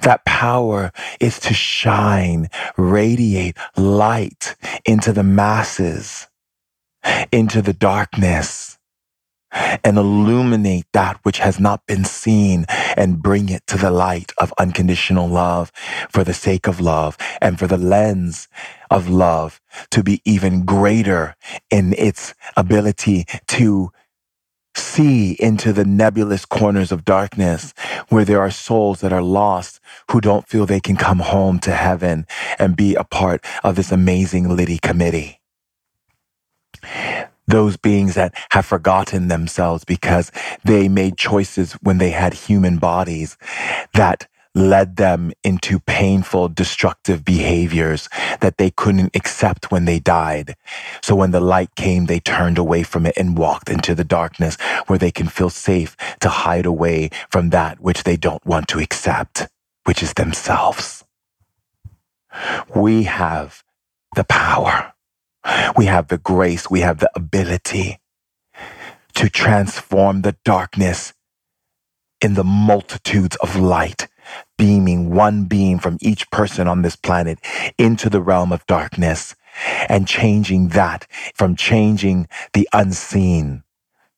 That power is to shine, radiate light into the masses, into the darkness, and illuminate that which has not been seen and bring it to the light of unconditional love for the sake of love and for the lens of love to be even greater in its ability to see into the nebulous corners of darkness where there are souls that are lost who don't feel they can come home to heaven and be a part of this amazing Liddy committee. Those beings that have forgotten themselves because they made choices when they had human bodies that led them into painful, destructive behaviors that they couldn't accept when they died. So when the light came, they turned away from it and walked into the darkness where they can feel safe to hide away from that which they don't want to accept, which is themselves. We have the power we have the grace, we have the ability to transform the darkness in the multitudes of light, beaming one beam from each person on this planet into the realm of darkness and changing that from changing the unseen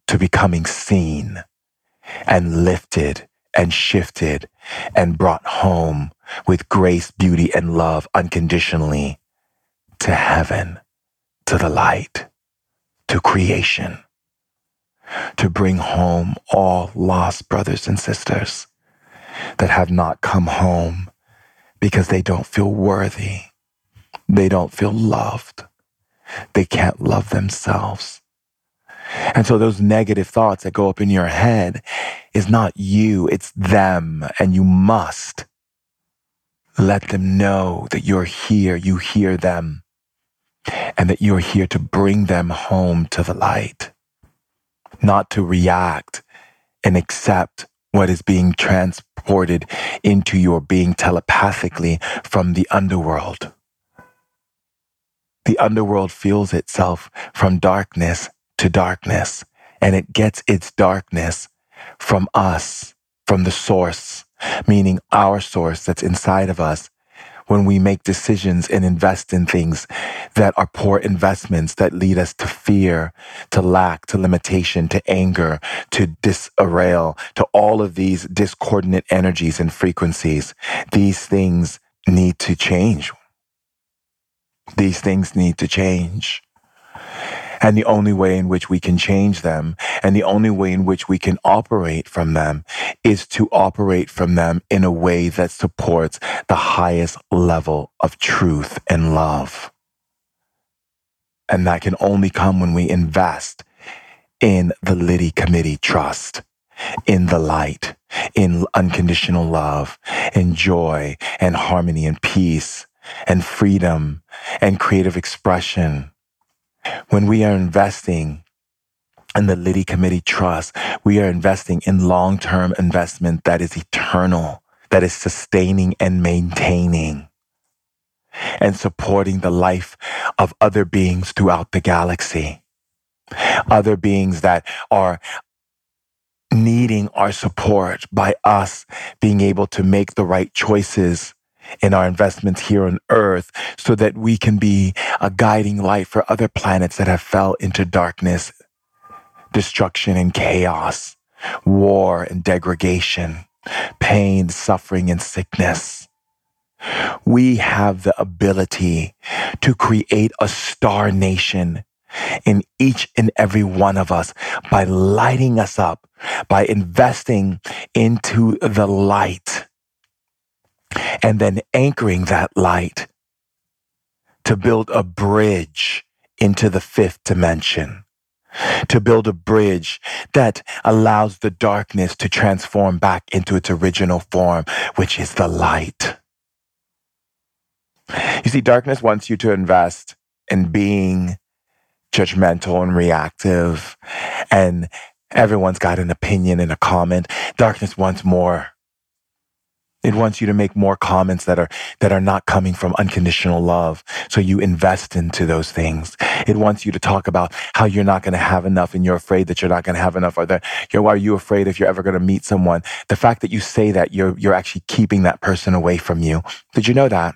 to becoming seen and lifted and shifted and brought home with grace, beauty, and love unconditionally to heaven to the light, to creation, to bring home all lost brothers and sisters that have not come home because they don't feel worthy. They don't feel loved. They can't love themselves. And so those negative thoughts that go up in your head is not you, it's them. And you must let them know that you're here. You hear them and that you're here to bring them home to the light, not to react and accept what is being transported into your being telepathically from the underworld. The underworld feels itself from darkness to darkness, and it gets its darkness from us, from the source, meaning our source that's inside of us when we make decisions and invest in things that are poor investments that lead us to fear, to lack, to limitation, to anger, to disarray, to all of these discordant energies and frequencies. These things need to change. These things need to change. And the only way in which we can change them and the only way in which we can operate from them is to operate from them in a way that supports the highest level of truth and love. And that can only come when we invest in the Liddy Committee Trust, in the light, in unconditional love, in joy and harmony and peace and freedom and creative expression when we are investing in the Liddy Committee Trust, we are investing in long term investment that is eternal, that is sustaining and maintaining and supporting the life of other beings throughout the galaxy. Other beings that are needing our support by us being able to make the right choices in our investments here on earth so that we can be a guiding light for other planets that have fell into darkness, destruction and chaos, war and degradation, pain, suffering and sickness. We have the ability to create a star nation in each and every one of us by lighting us up, by investing into the light and then anchoring that light to build a bridge into the fifth dimension, to build a bridge that allows the darkness to transform back into its original form, which is the light. You see, darkness wants you to invest in being judgmental and reactive, and everyone's got an opinion and a comment. Darkness wants more it wants you to make more comments that are, that are not coming from unconditional love. So you invest into those things. It wants you to talk about how you're not going to have enough and you're afraid that you're not going to have enough or that you're, are you afraid if you're ever going to meet someone? The fact that you say that you're, you're actually keeping that person away from you. Did you know that?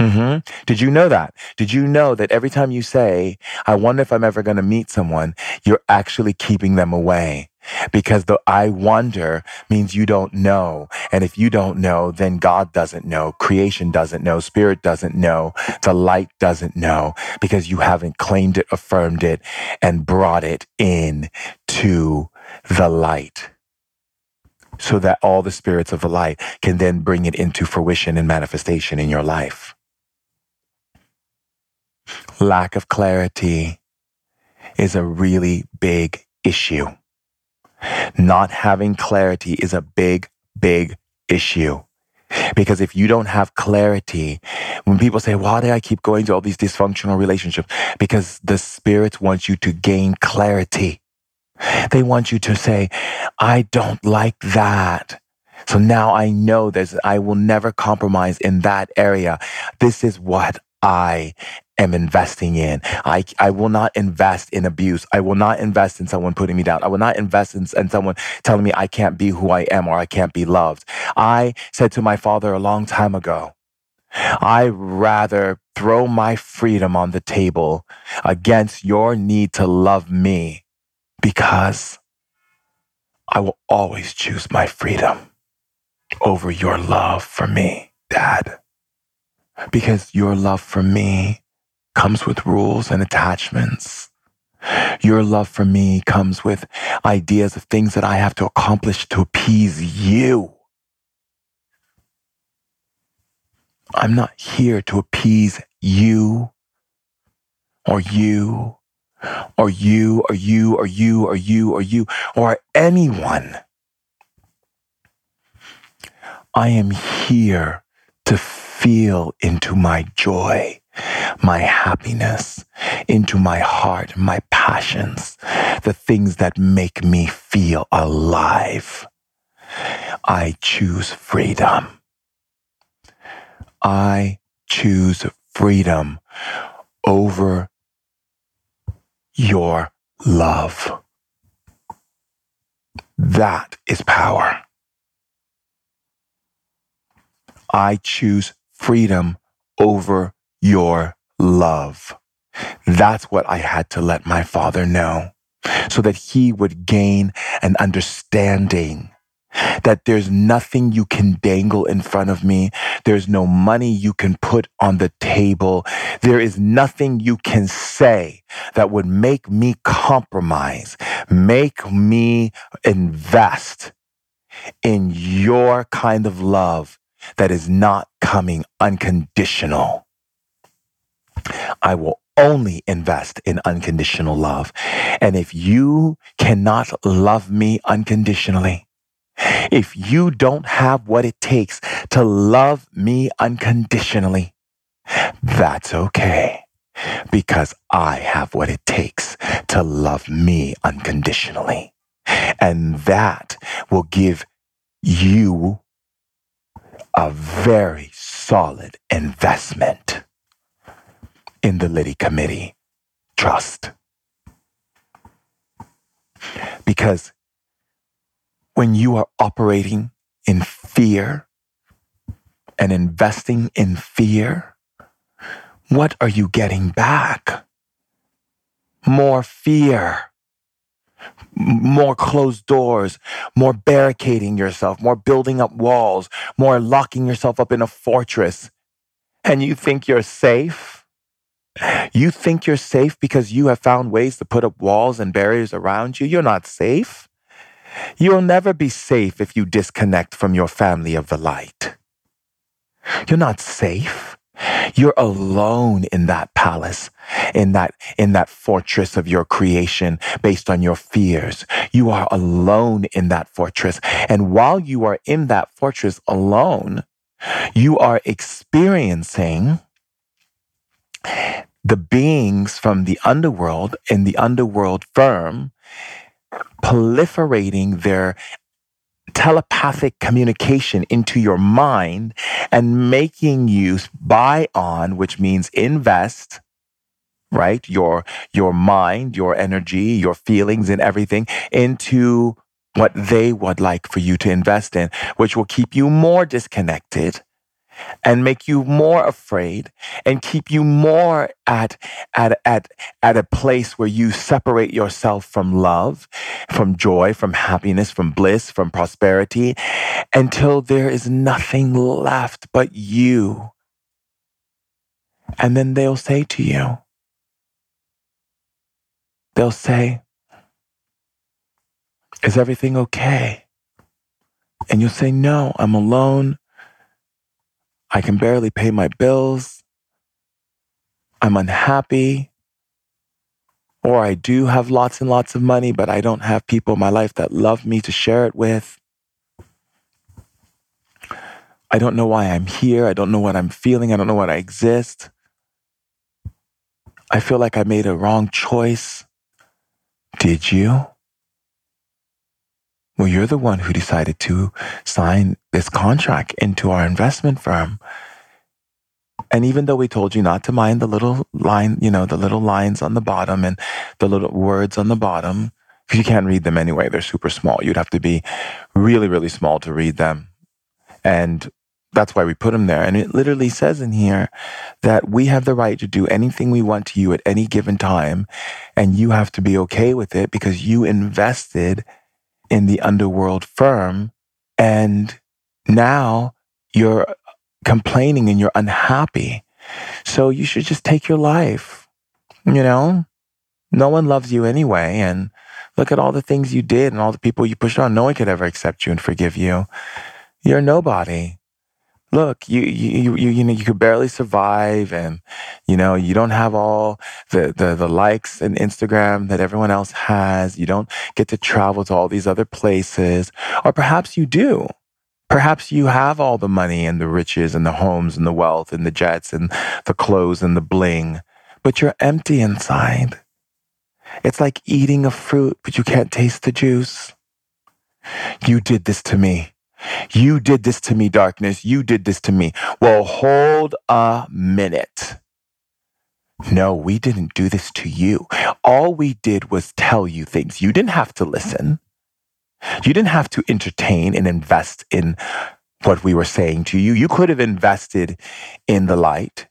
hmm Did you know that? Did you know that every time you say, I wonder if I'm ever going to meet someone, you're actually keeping them away? Because the I wonder means you don't know. And if you don't know, then God doesn't know. Creation doesn't know. Spirit doesn't know. The light doesn't know because you haven't claimed it, affirmed it, and brought it in to the light so that all the spirits of the light can then bring it into fruition and manifestation in your life. Lack of clarity is a really big issue. Not having clarity is a big, big issue. Because if you don't have clarity, when people say, why do I keep going to all these dysfunctional relationships? Because the spirits want you to gain clarity. They want you to say, I don't like that. So now I know that I will never compromise in that area. This is what I am investing in. I, I will not invest in abuse. I will not invest in someone putting me down. I will not invest in, in someone telling me I can't be who I am or I can't be loved. I said to my father a long time ago, I rather throw my freedom on the table against your need to love me because I will always choose my freedom over your love for me, Dad because your love for me comes with rules and attachments. Your love for me comes with ideas of things that I have to accomplish to appease you. I'm not here to appease you or you or you or you or you or you or you or anyone. I am here to feel into my joy, my happiness, into my heart, my passions, the things that make me feel alive. I choose freedom. I choose freedom over your love. That is power. I choose freedom over your love. That's what I had to let my father know so that he would gain an understanding that there's nothing you can dangle in front of me. There's no money you can put on the table. There is nothing you can say that would make me compromise, make me invest in your kind of love that is not coming unconditional. I will only invest in unconditional love. And if you cannot love me unconditionally, if you don't have what it takes to love me unconditionally, that's okay because I have what it takes to love me unconditionally. And that will give you a very solid investment in the Liddy Committee Trust. Because when you are operating in fear and investing in fear, what are you getting back? More fear more closed doors, more barricading yourself, more building up walls, more locking yourself up in a fortress. And you think you're safe? You think you're safe because you have found ways to put up walls and barriers around you? You're not safe. You'll never be safe if you disconnect from your family of the light. You're not safe. You're alone in that palace, in that, in that fortress of your creation based on your fears. You are alone in that fortress. And while you are in that fortress alone, you are experiencing the beings from the underworld in the underworld firm proliferating their telepathic communication into your mind and making you buy on, which means invest, right? Your, your mind, your energy, your feelings and everything into what they would like for you to invest in, which will keep you more disconnected and make you more afraid and keep you more at, at, at, at a place where you separate yourself from love, from joy, from happiness, from bliss, from prosperity, until there is nothing left but you. And then they'll say to you, they'll say, Is everything okay? And you'll say, No, I'm alone. I can barely pay my bills. I'm unhappy. Or I do have lots and lots of money, but I don't have people in my life that love me to share it with. I don't know why I'm here. I don't know what I'm feeling. I don't know what I exist. I feel like I made a wrong choice. Did you? Well, you're the one who decided to sign this contract into our investment firm. And even though we told you not to mind the little line, you know, the little lines on the bottom and the little words on the bottom, because you can't read them anyway, they're super small. You'd have to be really, really small to read them. And that's why we put them there. And it literally says in here that we have the right to do anything we want to you at any given time. And you have to be okay with it because you invested in the underworld firm. And now you're complaining and you're unhappy. So you should just take your life. You know, no one loves you anyway. And look at all the things you did and all the people you pushed on. No one could ever accept you and forgive you. You're nobody look, you, you, you, you know, you could barely survive and, you know, you don't have all the, the, the likes and Instagram that everyone else has. You don't get to travel to all these other places. Or perhaps you do. Perhaps you have all the money and the riches and the homes and the wealth and the jets and the clothes and the bling, but you're empty inside. It's like eating a fruit, but you can't taste the juice. You did this to me. You did this to me, darkness. You did this to me. Well, hold a minute. No, we didn't do this to you. All we did was tell you things. You didn't have to listen. You didn't have to entertain and invest in what we were saying to you. You could have invested in the light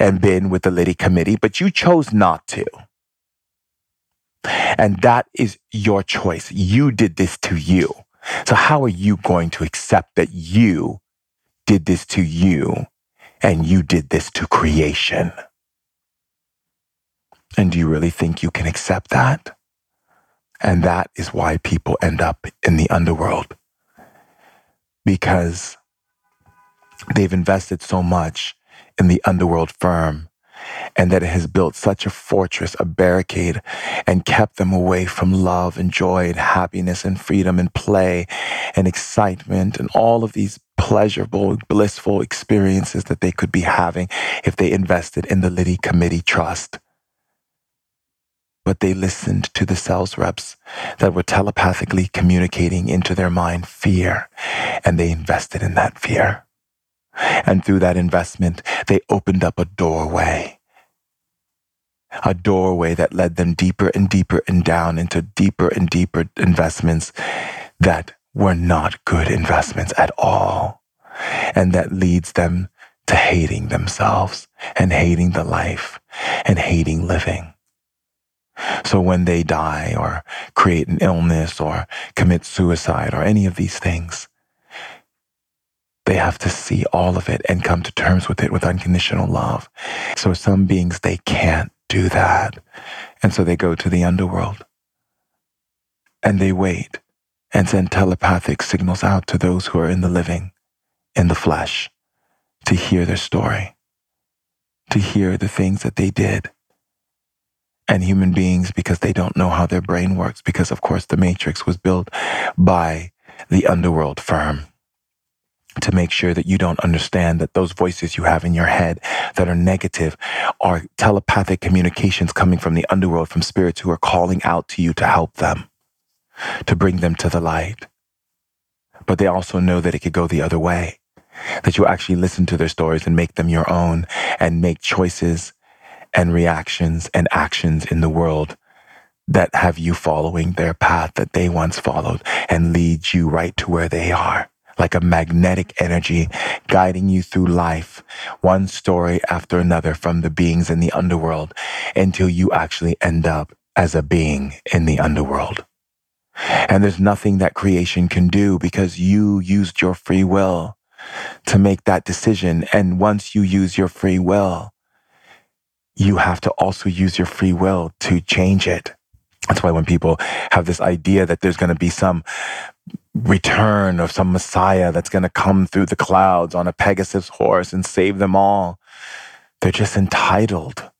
and been with the Liddy committee, but you chose not to. And that is your choice. You did this to you. So how are you going to accept that you did this to you and you did this to creation? And do you really think you can accept that? And that is why people end up in the underworld. Because they've invested so much in the underworld firm and that it has built such a fortress, a barricade, and kept them away from love and joy and happiness and freedom and play and excitement and all of these pleasurable, blissful experiences that they could be having if they invested in the Liddy Committee Trust. But they listened to the sales reps that were telepathically communicating into their mind fear, and they invested in that fear. And through that investment, they opened up a doorway. A doorway that led them deeper and deeper and down into deeper and deeper investments that were not good investments at all. And that leads them to hating themselves and hating the life and hating living. So when they die or create an illness or commit suicide or any of these things, they have to see all of it and come to terms with it with unconditional love. So some beings, they can't do that. And so they go to the underworld and they wait and send telepathic signals out to those who are in the living, in the flesh, to hear their story, to hear the things that they did. And human beings, because they don't know how their brain works, because of course the matrix was built by the underworld firm to make sure that you don't understand that those voices you have in your head that are negative are telepathic communications coming from the underworld, from spirits who are calling out to you to help them, to bring them to the light. But they also know that it could go the other way, that you actually listen to their stories and make them your own and make choices and reactions and actions in the world that have you following their path that they once followed and lead you right to where they are like a magnetic energy guiding you through life, one story after another from the beings in the underworld until you actually end up as a being in the underworld. And there's nothing that creation can do because you used your free will to make that decision. And once you use your free will, you have to also use your free will to change it. That's why when people have this idea that there's going to be some return of some Messiah that's going to come through the clouds on a Pegasus horse and save them all, they're just entitled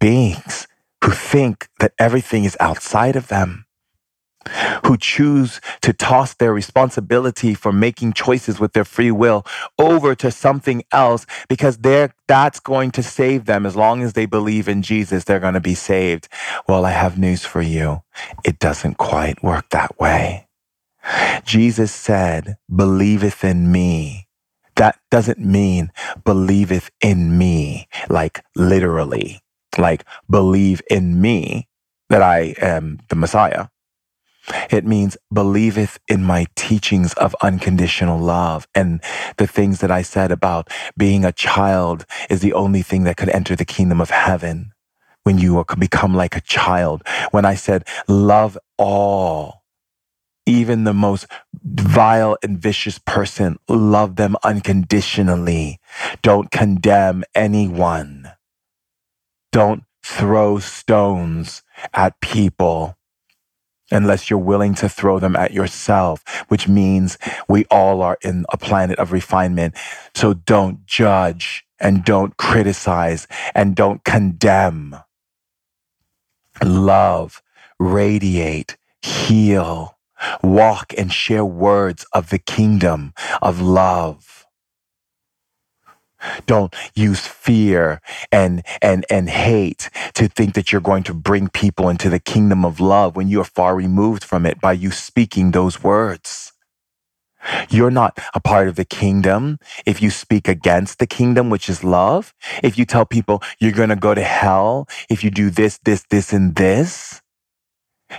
beings who think that everything is outside of them who choose to toss their responsibility for making choices with their free will over to something else because they're, that's going to save them. As long as they believe in Jesus, they're going to be saved. Well, I have news for you. It doesn't quite work that way. Jesus said, believeth in me. That doesn't mean believeth in me, like literally, like believe in me that I am the Messiah it means believeth in my teachings of unconditional love. And the things that I said about being a child is the only thing that could enter the kingdom of heaven when you become like a child. When I said love all, even the most vile and vicious person, love them unconditionally. Don't condemn anyone. Don't throw stones at people unless you're willing to throw them at yourself, which means we all are in a planet of refinement. So don't judge and don't criticize and don't condemn. Love, radiate, heal, walk and share words of the kingdom of love. Don't use fear and, and, and hate to think that you're going to bring people into the kingdom of love when you are far removed from it by you speaking those words. You're not a part of the kingdom if you speak against the kingdom, which is love. If you tell people you're going to go to hell if you do this, this, this, and this,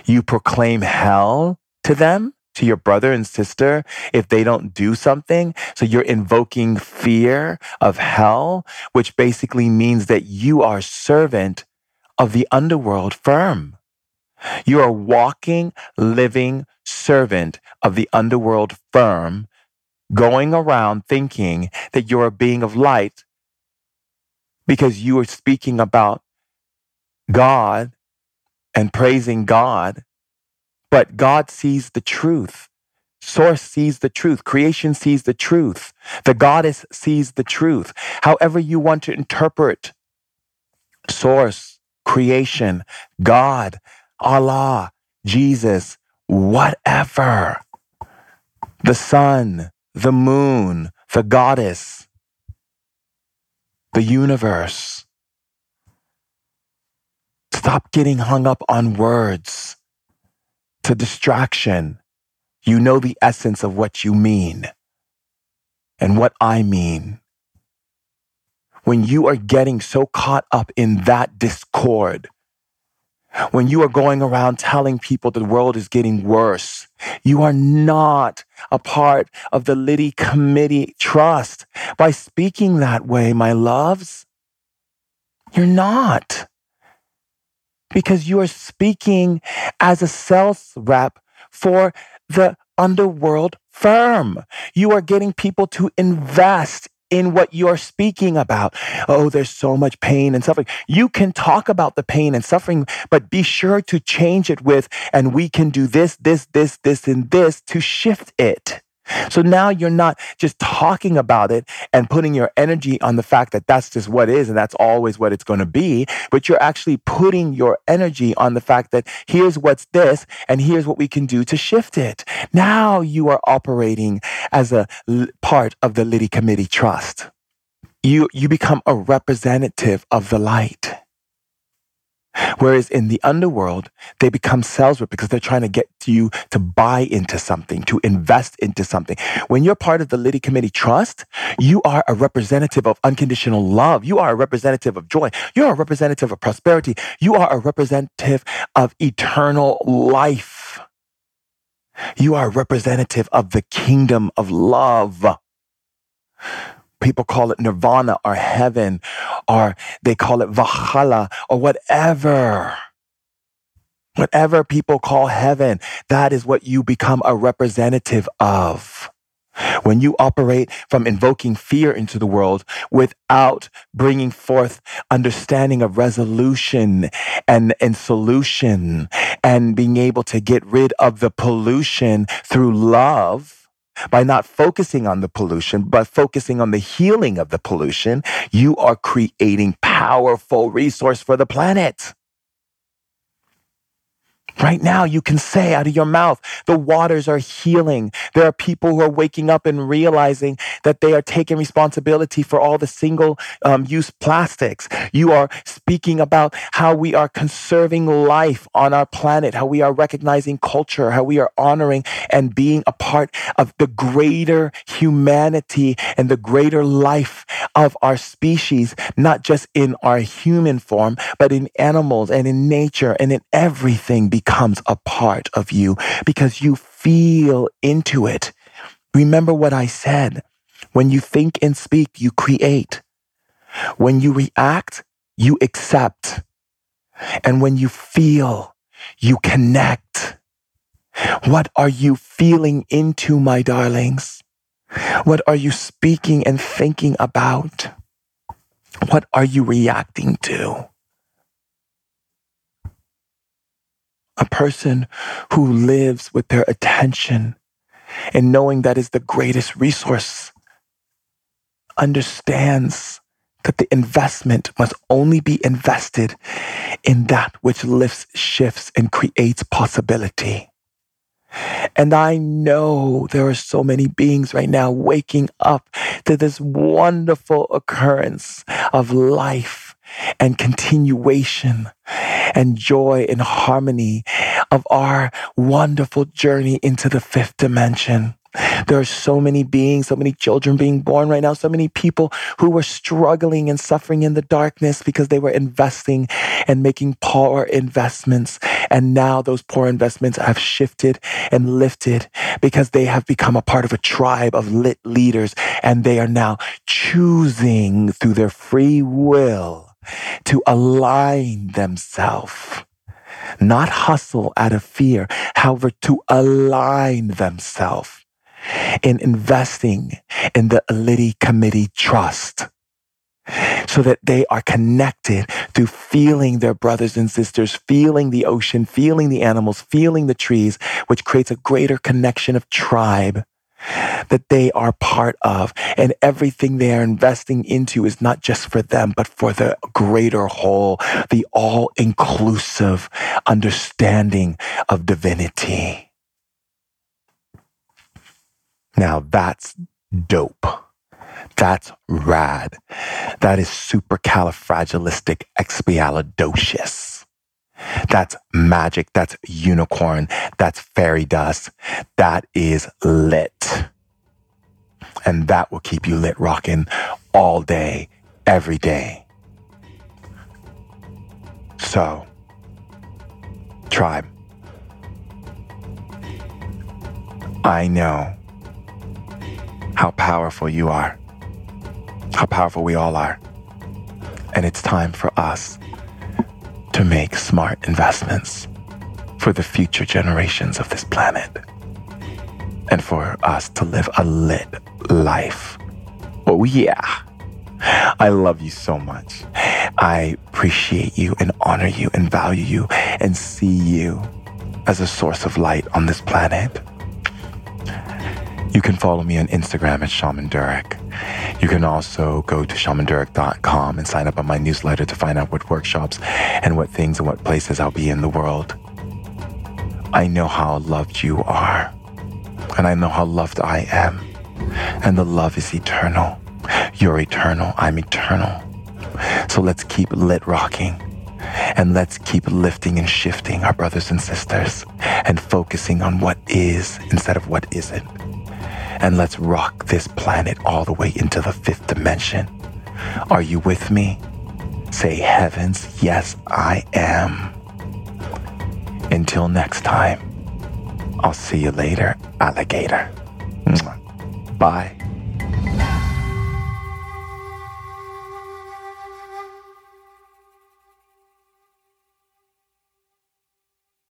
you proclaim hell to them to your brother and sister if they don't do something. So you're invoking fear of hell, which basically means that you are servant of the underworld firm. You are walking, living servant of the underworld firm, going around thinking that you're a being of light because you are speaking about God and praising God but God sees the truth. Source sees the truth. Creation sees the truth. The goddess sees the truth. However you want to interpret source, creation, God, Allah, Jesus, whatever. The sun, the moon, the goddess, the universe. Stop getting hung up on words to distraction, you know the essence of what you mean and what I mean. When you are getting so caught up in that discord, when you are going around telling people the world is getting worse, you are not a part of the Liddy Committee Trust by speaking that way, my loves. You're not because you are speaking as a sales rep for the underworld firm. You are getting people to invest in what you're speaking about. Oh, there's so much pain and suffering. You can talk about the pain and suffering, but be sure to change it with, and we can do this, this, this, this, and this to shift it. So now you're not just talking about it and putting your energy on the fact that that's just what is and that's always what it's going to be, but you're actually putting your energy on the fact that here's what's this and here's what we can do to shift it. Now you are operating as a part of the Liddy Committee Trust. You, you become a representative of the light. Whereas in the underworld, they become sales reps because they're trying to get you to buy into something, to invest into something. When you're part of the Liddy Committee Trust, you are a representative of unconditional love. You are a representative of joy. You're a representative of prosperity. You are a representative of eternal life. You are a representative of the kingdom of love. People call it nirvana or heaven, or they call it Valhalla or whatever. Whatever people call heaven, that is what you become a representative of. When you operate from invoking fear into the world without bringing forth understanding of resolution and, and solution and being able to get rid of the pollution through love, by not focusing on the pollution, but focusing on the healing of the pollution, you are creating powerful resource for the planet. Right now, you can say out of your mouth, the waters are healing. There are people who are waking up and realizing that they are taking responsibility for all the single um, use plastics. You are speaking about how we are conserving life on our planet, how we are recognizing culture, how we are honoring and being a part of the greater humanity and the greater life of our species, not just in our human form, but in animals and in nature and in everything becomes a part of you because you feel into it. Remember what I said. When you think and speak, you create. When you react, you accept. And when you feel, you connect. What are you feeling into, my darlings? What are you speaking and thinking about? What are you reacting to? A person who lives with their attention and knowing that is the greatest resource understands that the investment must only be invested in that which lifts, shifts, and creates possibility. And I know there are so many beings right now waking up to this wonderful occurrence of life and continuation and joy and harmony of our wonderful journey into the fifth dimension. There are so many beings, so many children being born right now, so many people who were struggling and suffering in the darkness because they were investing and making poor investments. And now those poor investments have shifted and lifted because they have become a part of a tribe of lit leaders and they are now choosing through their free will to align themselves. Not hustle out of fear, however, to align themselves in investing in the Aliti Committee Trust so that they are connected through feeling their brothers and sisters, feeling the ocean, feeling the animals, feeling the trees, which creates a greater connection of tribe that they are part of. And everything they are investing into is not just for them, but for the greater whole, the all inclusive understanding of divinity. Now that's dope. That's rad. That is supercalifragilisticexpialidocious. That's magic. That's unicorn. That's fairy dust. That is lit. And that will keep you lit rocking all day, every day. So, tribe, I know how powerful you are, how powerful we all are. And it's time for us to make smart investments for the future generations of this planet and for us to live a lit life. Oh, yeah. I love you so much. I appreciate you and honor you and value you and see you as a source of light on this planet. You can follow me on Instagram at Shaman Durek. You can also go to shamandurek.com and sign up on my newsletter to find out what workshops and what things and what places I'll be in the world. I know how loved you are, and I know how loved I am, and the love is eternal. You're eternal, I'm eternal. So let's keep lit rocking. And let's keep lifting and shifting our brothers and sisters and focusing on what is instead of what isn't and let's rock this planet all the way into the fifth dimension. Are you with me? Say heavens, yes, I am. Until next time, I'll see you later, alligator. Bye.